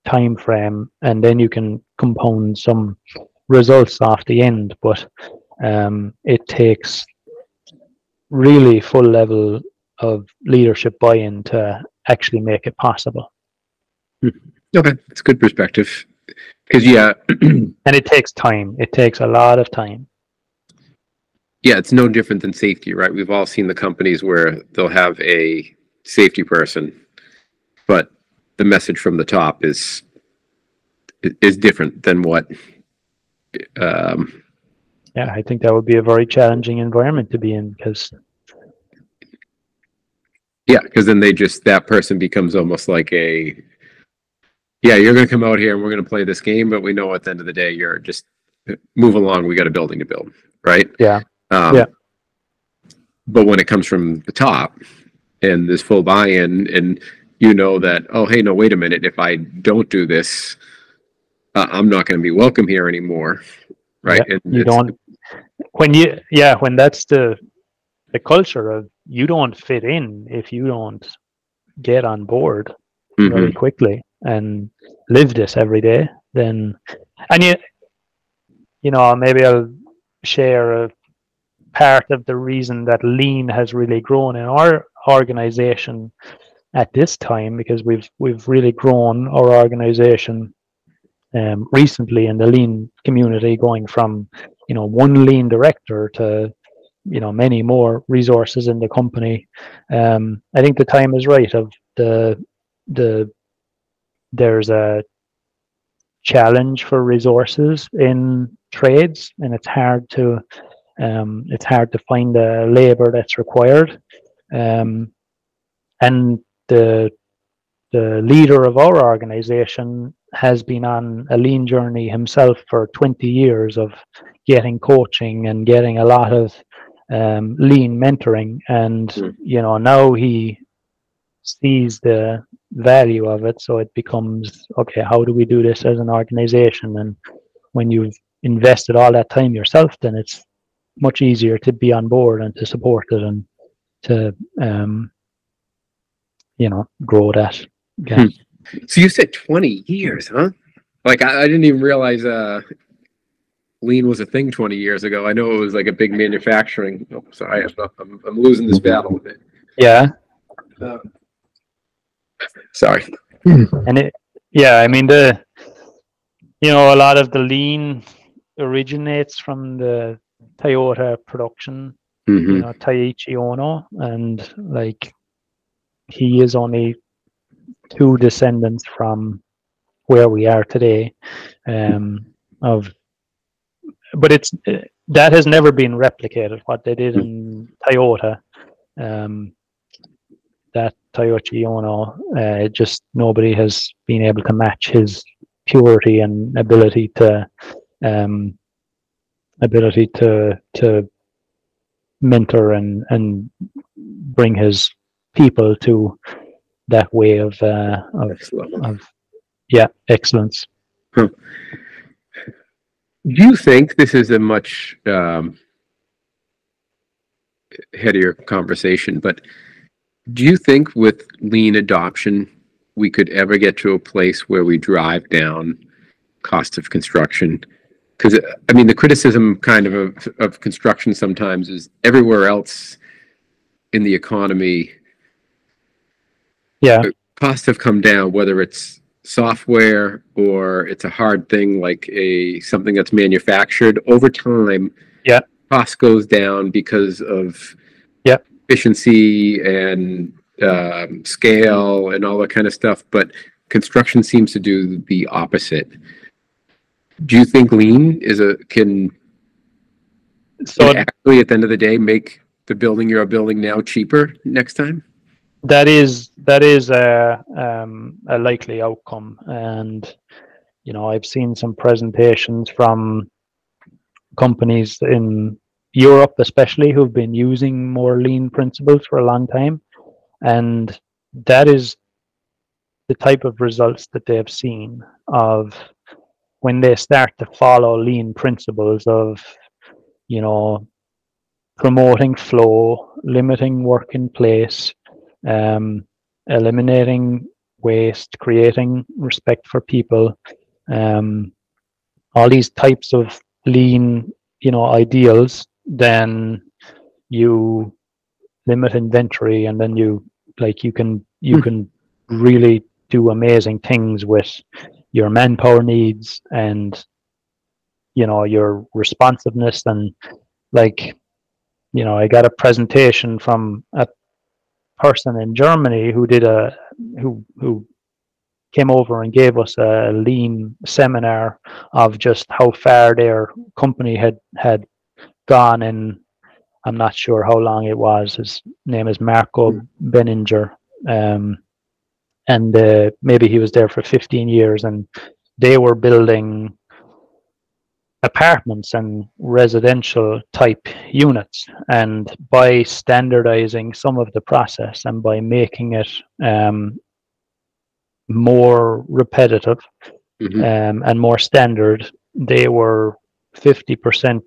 time frame and then you can compound some results off the end. But um, it takes really full level of leadership buy-in to actually make it possible Okay, that's good perspective. Because yeah, and it takes time it takes a lot of time yeah, it's no different than safety, right? We've all seen the companies where they'll have a safety person, but the message from the top is is different than what. Um, yeah i think that would be a very challenging environment to be in because yeah, because then they just that person becomes almost like a. Yeah, you're going to come out here and we're going to play this game, but we know at the end of the day you're just move along. We got a building to build, right? yeah Um, Yeah. But when it comes from the top and this full buy-in and you know that, oh, hey, no, wait a minute, if I don't do this, uh, I'm not going to be welcome here anymore. Right. Yeah, And you don't when you yeah when that's the the culture of you don't fit in if you don't get on board very Mhm. quickly and live this every day then and you you know maybe i'll share a part of the reason that lean has really grown in our organization at this time because we've we've really grown our organization um, recently in the lean community going from you know one lean director to you know many more resources in the company. Um, i think the time is right of the the there's a challenge for resources in trades and it's hard to um, it's hard to find the labor that's required um, and the the leader of our organization has been on a lean journey himself for 20 years of getting coaching and getting a lot of um, lean mentoring and Mm. you know now he sees the value of it so it becomes okay how do we do this as an organization and when you've invested all that time yourself then it's much easier to be on board and to support it and to um you know grow that again. So you said 20 years, huh? Like I, I didn't even realize uh lean was a thing 20 years ago. I know it was like a big manufacturing. Oh, sorry, I'm, I'm, I'm losing this battle. With it. Yeah Um, sorry. and it yeah i mean the you know a lot of the lean originates from the toyota production you Mhm. know Taiichi Ohno and like he is only two descendants from where we are today um of but it's that has never been replicated what they did in toyota um that Toyochi Ohno, uh, just nobody has been able to match his purity and ability to um, ability to to mentor and and bring his people to that way of uh, of, of yeah excellence. Do you think this is a much um, headier conversation, but do you think with lean adoption, we could ever get to a place where we drive down cost of construction? Because I mean, the criticism kind of, of of construction sometimes is everywhere else in the economy, Yeah, costs have come down, whether it's software or it's a hard thing like a something that's manufactured over time. Yeah. Cost goes down because of Yeah. Efficiency and um, scale and all that kind of stuff. But construction seems to do the opposite. Do you think lean is a can, So can actually at the end of the day make the building you're building now cheaper next time? that is that is a um, a likely outcome, and you know I've seen some presentations from companies in Europe, especially, who've been using more lean principles for a long time, and that is the type of results that they have seen of when they start to follow lean principles of you know promoting flow limiting work in place um, eliminating waste creating respect for people um, all these types of lean you know ideals then you limit inventory and then you like you can you Hmm. can really do amazing things with your manpower needs and you know your responsiveness and like you know i got a presentation from a person in germany who did a who who came over and gave us a lean seminar of just how far their company had had gone in i'm not sure how long it was. His name is marco benninger um, and uh, maybe he was there for 15 years and they were building apartments and residential type units. And by standardizing some of the process and by making it um, more repetitive Mhm. um, and more standard they were 50%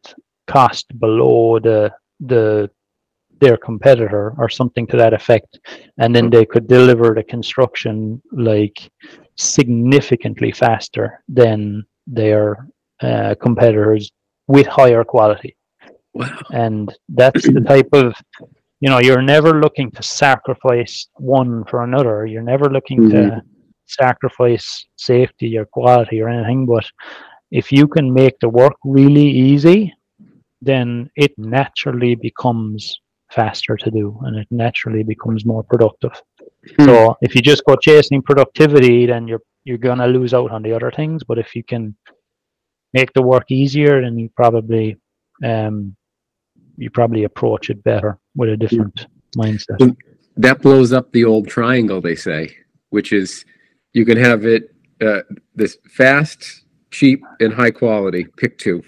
cost below the the their competitor or something to that effect. And then they could deliver the construction like significantly faster than their uh, competitors with higher quality. Wow. and that's the type of you know you're never looking to sacrifice one for another. You're never looking to sacrifice safety or quality or anything. But if you can make the work really easy then it naturally becomes faster to do and it naturally becomes more productive Hmm. so if you just go chasing productivity then you're you're going to lose out on the other things but if you can make the work easier then you probably um you probably approach it better with a different mindset Hmm. That blows up the old triangle, they say, which is you can have it uh, this fast, cheap, and high quality. Pick two.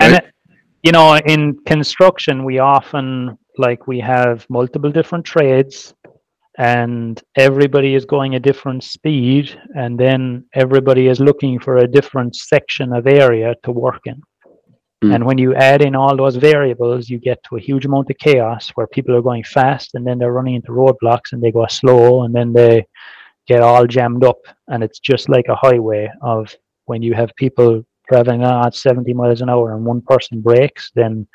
And Right. you know in construction we often like we have multiple different trades and everybody is going a different speed and then everybody is looking for a different section of area to work in Mm. and when you add in all those variables you get to a huge amount of chaos where people are going fast and then they're running into roadblocks and they go slow and then they get all jammed up and it's just like a highway of when you have people traveling at 70 miles an hour and one person brakes, then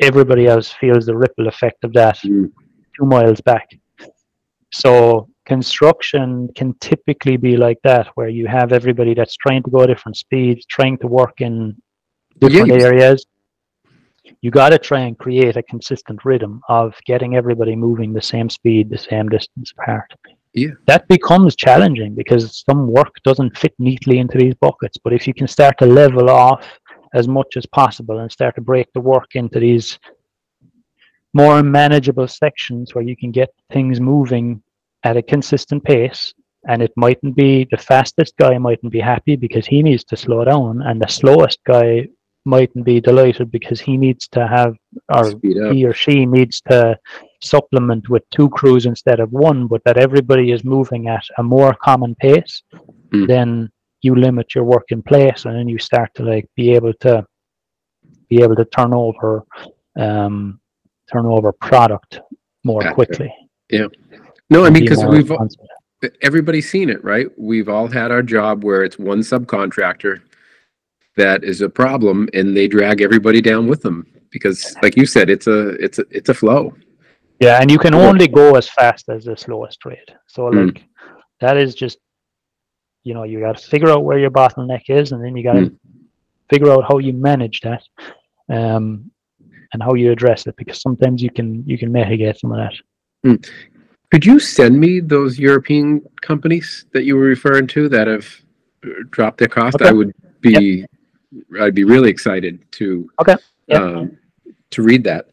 everybody else feels the ripple effect of that Mm. two miles back so construction can typically be like that where you have everybody that's trying to go different speeds trying to work in different Yeah. areas you got to try and create a consistent rhythm of getting everybody moving the same speed the same distance apart Yeah. that becomes challenging because some work doesn't fit neatly into these buckets but if you can start to level off as much as possible and start to break the work into these more manageable sections where you can get things moving at a consistent pace and it mightn't be the fastest guy mightn't be happy because he needs to slow down and the slowest guy mightn't be delighted because he needs to have or he or she needs to supplement with two crews instead of one but that everybody is moving at a more common pace Mm. then you limit your work in place and then you start to like be able to be able to turn over um turn over product more Gotcha. quickly Yeah. No, I mean because more we've everybody's seen it, right? We've all had our job where it's one subcontractor that is a problem, and they drag everybody down with them because, like you said, it's a it's a it's a flow. Yeah, and you can only go as fast as the slowest rate So Mm. like that is just you know, you gotta figure out where your bottleneck is and then you gotta figure out how you manage that. Um and how you address it because sometimes you can you can mitigate some of that. Could you send me those European companies that you were referring to that have uh, dropped their cost? Okay. I would be, I'd be really excited to, Okay. Yeah. um, to read that.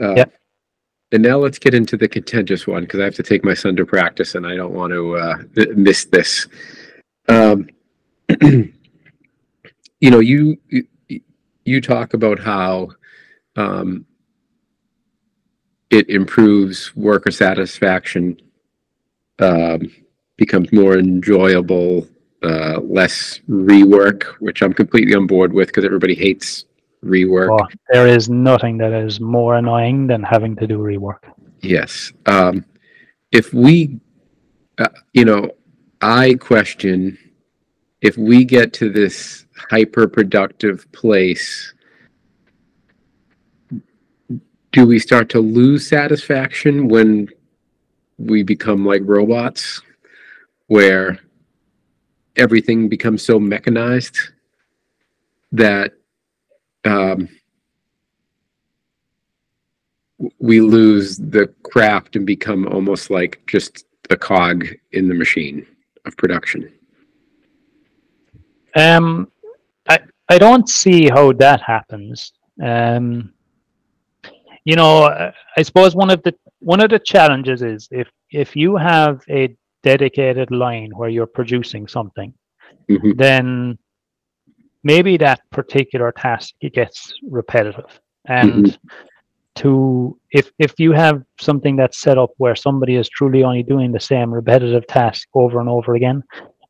Uh, Yeah. And now let's get into the contentious one because I have to take my son to practice and I don't want to uh, miss this. Um, you know, you you- you talk about how um, it improves worker satisfaction, um, becomes more enjoyable, uh, less rework, which I'm completely on board with because everybody hates rework. Oh, there is nothing that is more annoying than having to do rework. Yes. Um, if we, uh, you know, I question if we get to this hyper productive place, do we start to lose satisfaction when we become like robots where everything becomes so mechanized that um, we lose the craft and become almost like just a cog in the machine of production. Um, I I don't see how that happens. Um, you know, I suppose one of the one of the challenges is if if you have a dedicated line where you're producing something, Mhm. then maybe that particular task it gets repetitive and to if if you have something that's set up where somebody is truly only doing the same repetitive task over and over again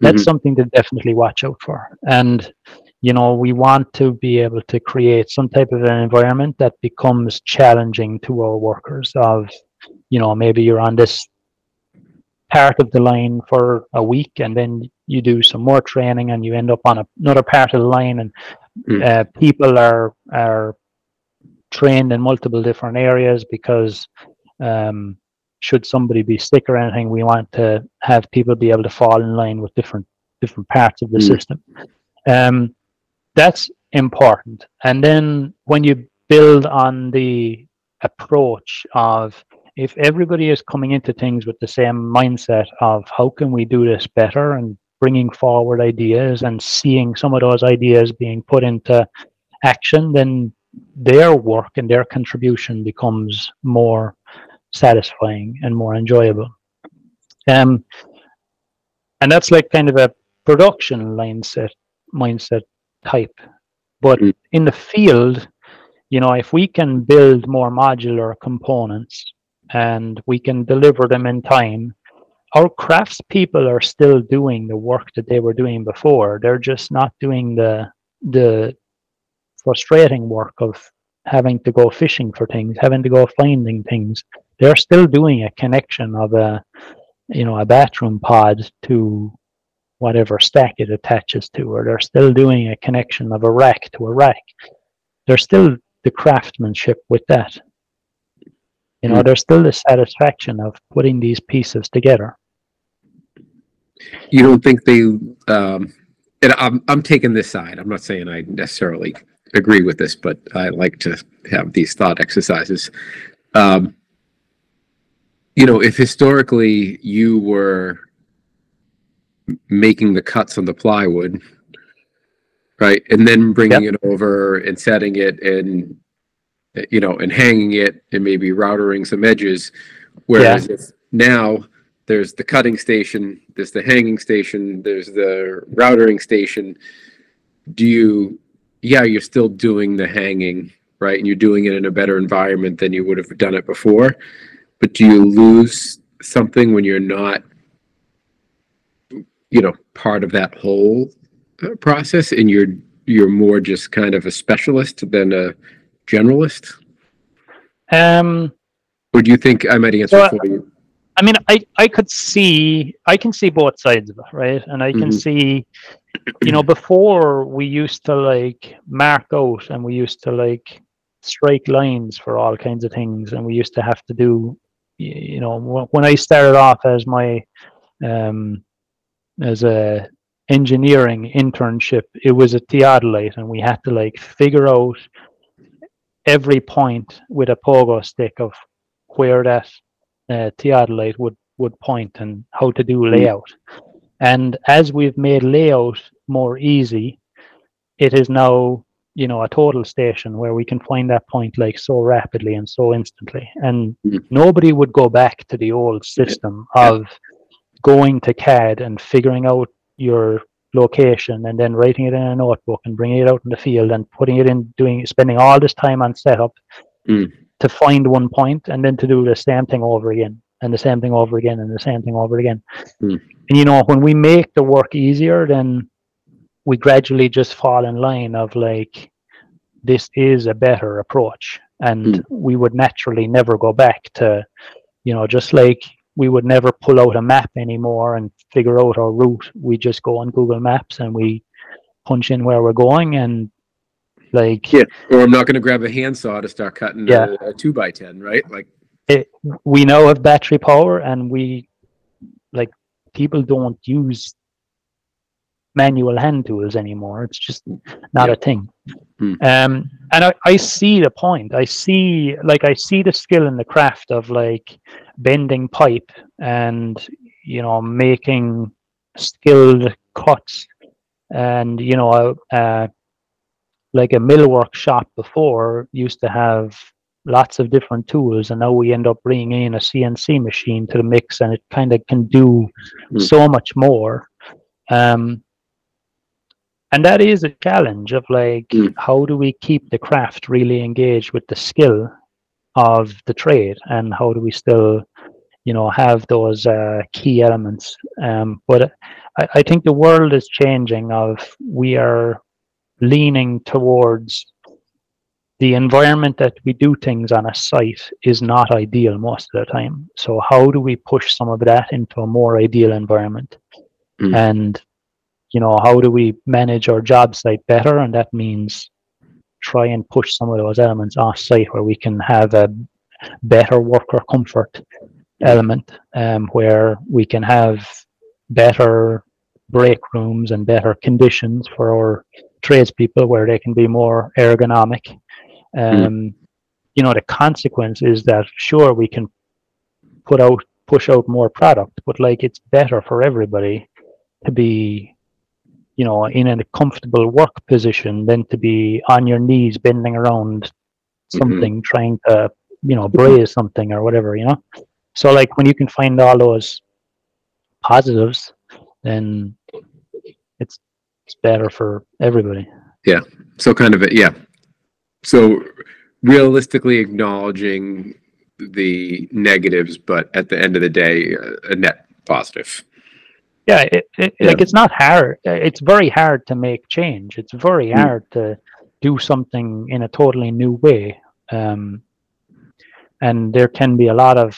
that's Mhm. something to definitely watch out for and you know we want to be able to create some type of an environment that becomes challenging to our workers of you know maybe you're on this part of the line for a week and then you do some more training and you end up on a, another part of the line and Mm. uh, people are are trained in multiple different areas because um, should somebody be sick or anything we want to have people be able to fall in line with different different parts of the Mm. system um, that's important and then when you build on the approach of if everybody is coming into things with the same mindset of how can we do this better and bringing forward ideas and seeing some of those ideas being put into action then their work and their contribution becomes more satisfying and more enjoyable um, and that's like kind of a production mindset mindset type but Mm. in the field you know if we can build more modular components and we can deliver them in time. Our craftspeople are still doing the work that they were doing before. They're just not doing the the frustrating work of having to go fishing for things having to go finding things. They're still doing a connection of a you know a bathroom pod to whatever stack it attaches to or they're still doing a connection of a rack to a rack. There's still the craftsmanship with that you know Mm. there's still the satisfaction of putting these pieces together You don't think they, um, and I'm, I'm taking this side. I'm not saying I necessarily agree with this, but I like to have these thought exercises. Um, you know, if historically you were making the cuts on the plywood, right, and then bringing it over and setting it and, you know, and hanging it and maybe routering some edges, whereas if now there's the cutting station, there's the hanging station, there's the routering station. Do you, yeah, you're still doing the hanging, right? And you're doing it in a better environment than you would have done it before. But do you lose something when you're not, you know, part of that whole uh, process and you're, you're more just kind of a specialist than a generalist? um Or do you think I might answer for you? I mean, I, I could see, I can see both sides of it, right? And I can Mhm. see, you know, before we used to like mark out and we used to like strike lines for all kinds of things. And we used to have to do, you know, when I started off as my, um, as a engineering internship, it was a theodolite and we had to like figure out every point with a pogo stick of where that uh, theodolite would would point and how to do Mm. layout. And as we've made layout more easy, it is now you know a total station where we can find that point like so rapidly and so instantly. And Mm. nobody would go back to the old system of going to CAD and figuring out your location and then writing it in a notebook and bringing it out in the field and putting it in doing spending all this time on setup Mm. to find one point and then to do the same thing over again and the same thing over again and the same thing over again. Mm. And you know, when we make the work easier, then we gradually just fall in line of like this is a better approach and Mm. we would naturally never go back to you know just like we would never pull out a map anymore and figure out our route we just go on google maps and we punch in where we're going and like Yeah. Or I'm not going to grab a handsaw to start cutting Yeah. a, a two by ten, right? Like, it, we now have battery power and we like people don't use manual hand tools anymore. It's just not a thing. Hmm. um and I, I see the point. I see like i see the skill and the craft of like bending pipe and you know making skilled cuts and you know uh, like a millwork shop before used to have lots of different tools and now we end up bringing in a cnc machine to the mix and it kind of can do Hmm. so much more. Um and that is a challenge of like Hmm. how do we keep the craft really engaged with the skill of the trade and how do we still you know have those uh, key elements um but I, I think the world is changing of we are leaning towards the environment that we do things on a site is not ideal most of the time. So how do we push some of that into a more ideal environment? Mm. And you know, how do we manage our job site better? And that means try and push some of those elements off site where we can have a better worker comfort element um, where we can have better break rooms and better conditions for our tradespeople where they can be more ergonomic. Um, You know, the consequence is that sure we can put out push out more product, but like it's better for everybody to be, you know, in a comfortable work position than to be on your knees bending around mm-hmm. something trying to, you know, mm-hmm. braze something or whatever, you know. So like when you can find all those positives, then it's it's better for everybody. Yeah. So kind of, a, yeah. So realistically acknowledging the negatives, but at the end of the day, a net positive. Yeah, it, it, Yeah. like it's not hard. uh, It's very hard to make change. It's very Mm. hard to do something in a totally new way. Um, and there can be a lot of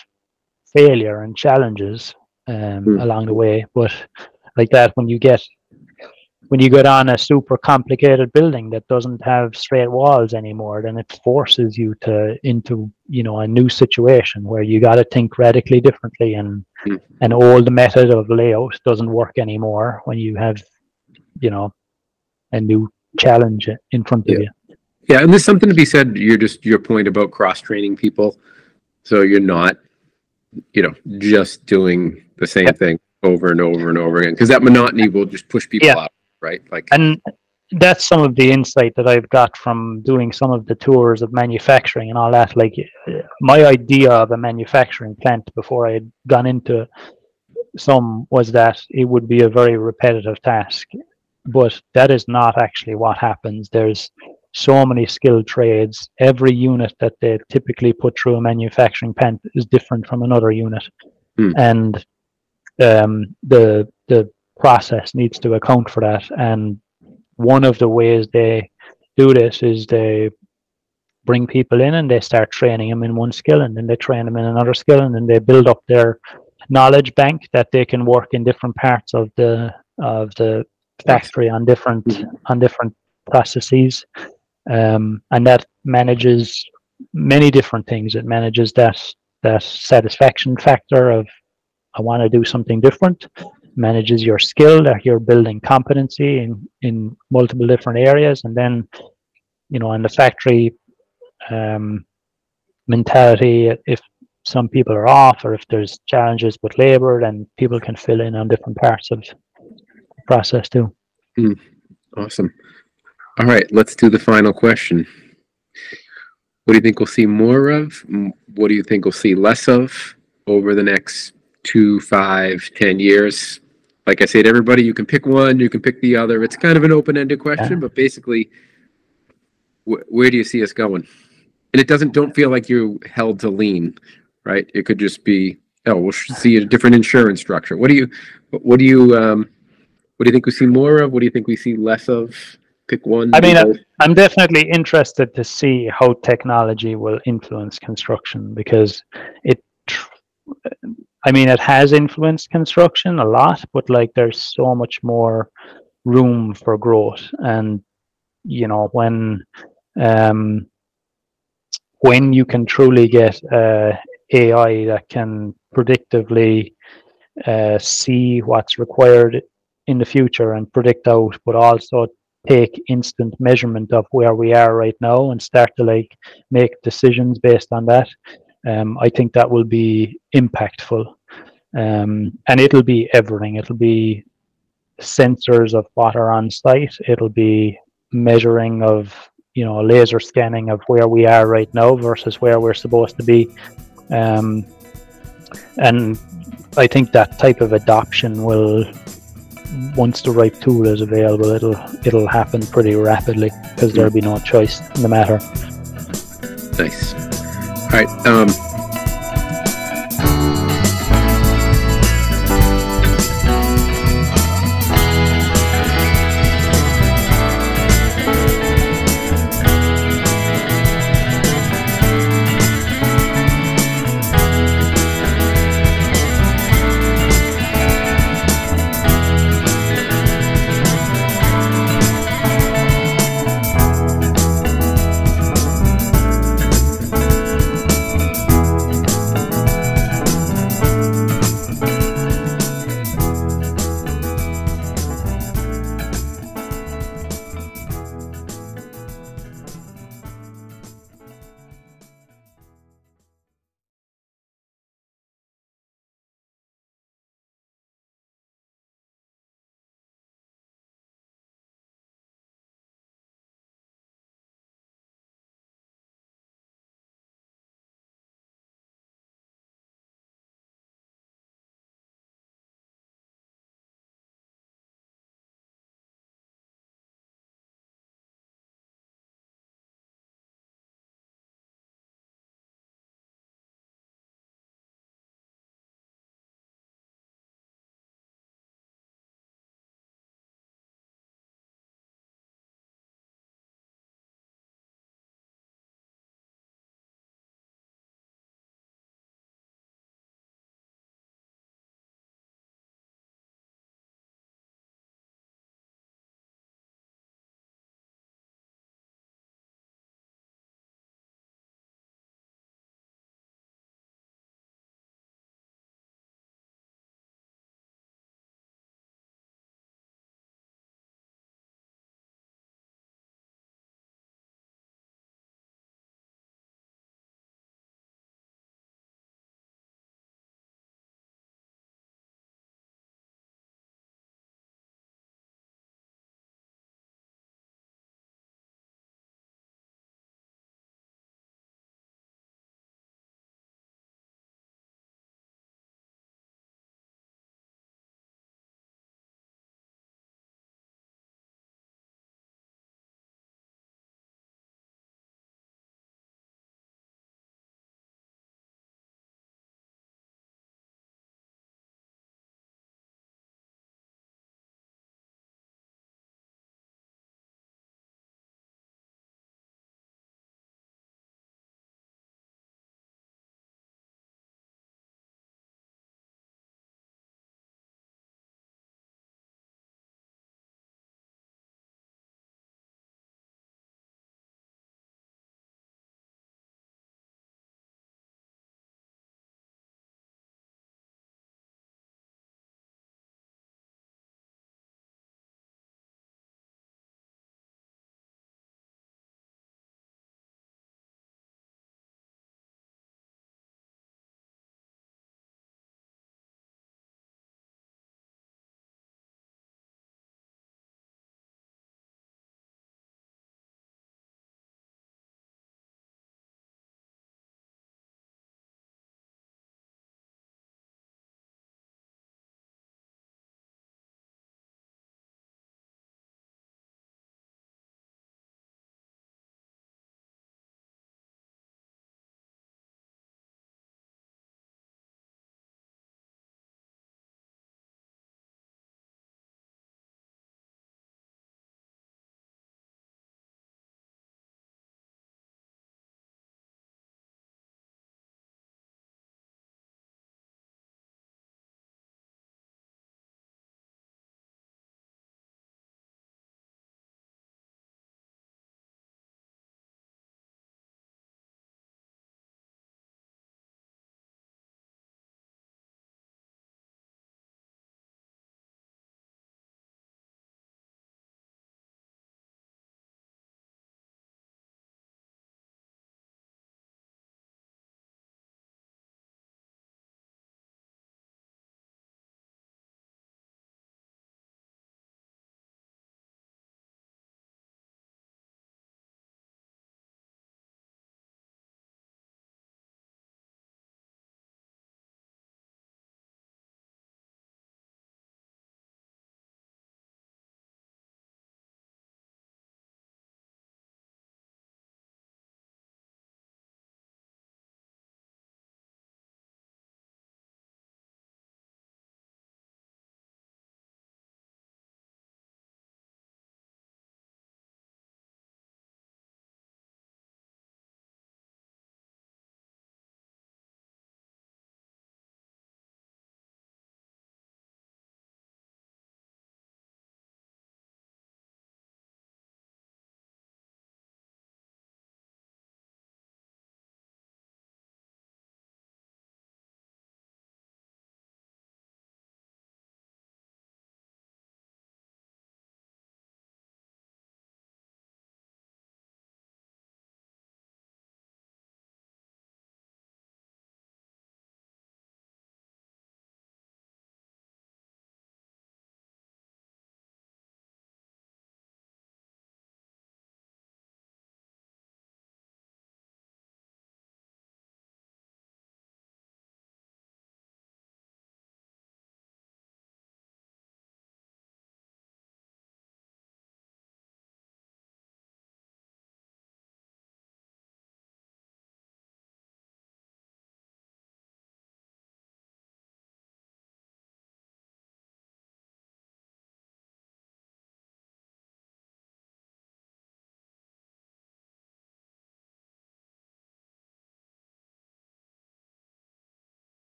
failure and challenges um, Mm. along the way. But like that, when you get when you get on a super complicated building that doesn't have straight walls anymore, then it forces you to into you know a new situation where you got to think radically differently and Mm. an old method of layout doesn't work anymore when you have you know a new challenge in front of Yeah. you. Yeah, and there's something to be said. You're just your point about cross training people, so you're not, you know, just doing the same thing over and over and over again because that monotony will just push people Yeah. out, right? Like, and that's some of the insight that I've got from doing some of the tours of manufacturing and all that. Like my idea of a manufacturing plant before I had gone into some was that it would be a very repetitive task, but that is not actually what happens. There's so many skilled trades. Every unit that they typically put through a manufacturing plant is different from another unit, Hmm. and um, the the process needs to account for that. And one of the ways they do this is they bring people in and they start training them in one skill and then they train them in another skill and then they build up their knowledge bank that they can work in different parts of the of the factory on different on different processes. Um, and that manages many different things. It manages that that satisfaction factor of i want to do something different manages your skill that you're building competency in in multiple different areas and then you know in the factory um, mentality if some people are off or if there's challenges with labor, then people can fill in on different parts of the process too. Awesome. All right, let's do the final question. What do you think we'll see more of? What do you think we'll see less of over the next two, five, ten years? Like I say to everybody, you can pick one, you can pick the other. It's kind of an open-ended question, Yeah. but basically, wh- where do you see us going? And it doesn't, don't feel like you're held to lean, right? It could just be, oh, we'll see a different insurance structure. What do you, what do you, um, what do you think we see more of? What do you think we see less of? Pick one. I mean, both. I'm definitely interested to see how technology will influence construction because it, tr- I mean, it has influenced construction a lot, but like there's so much more room for growth. And, you know, when, um, when you can truly get uh, AI that can predictively uh, see what's required in the future and predict out, but also take instant measurement of where we are right now and start to like make decisions based on that. Um, I think that will be impactful. Um, and it'll be everything. It'll be sensors of what are on site. It'll be measuring of, you know, laser scanning of where we are right now versus where we're supposed to be. Um, and I think that type of adoption will once the right tool is available, it'll it'll happen pretty rapidly because there'll be no choice in the matter. Nice. All right. Um,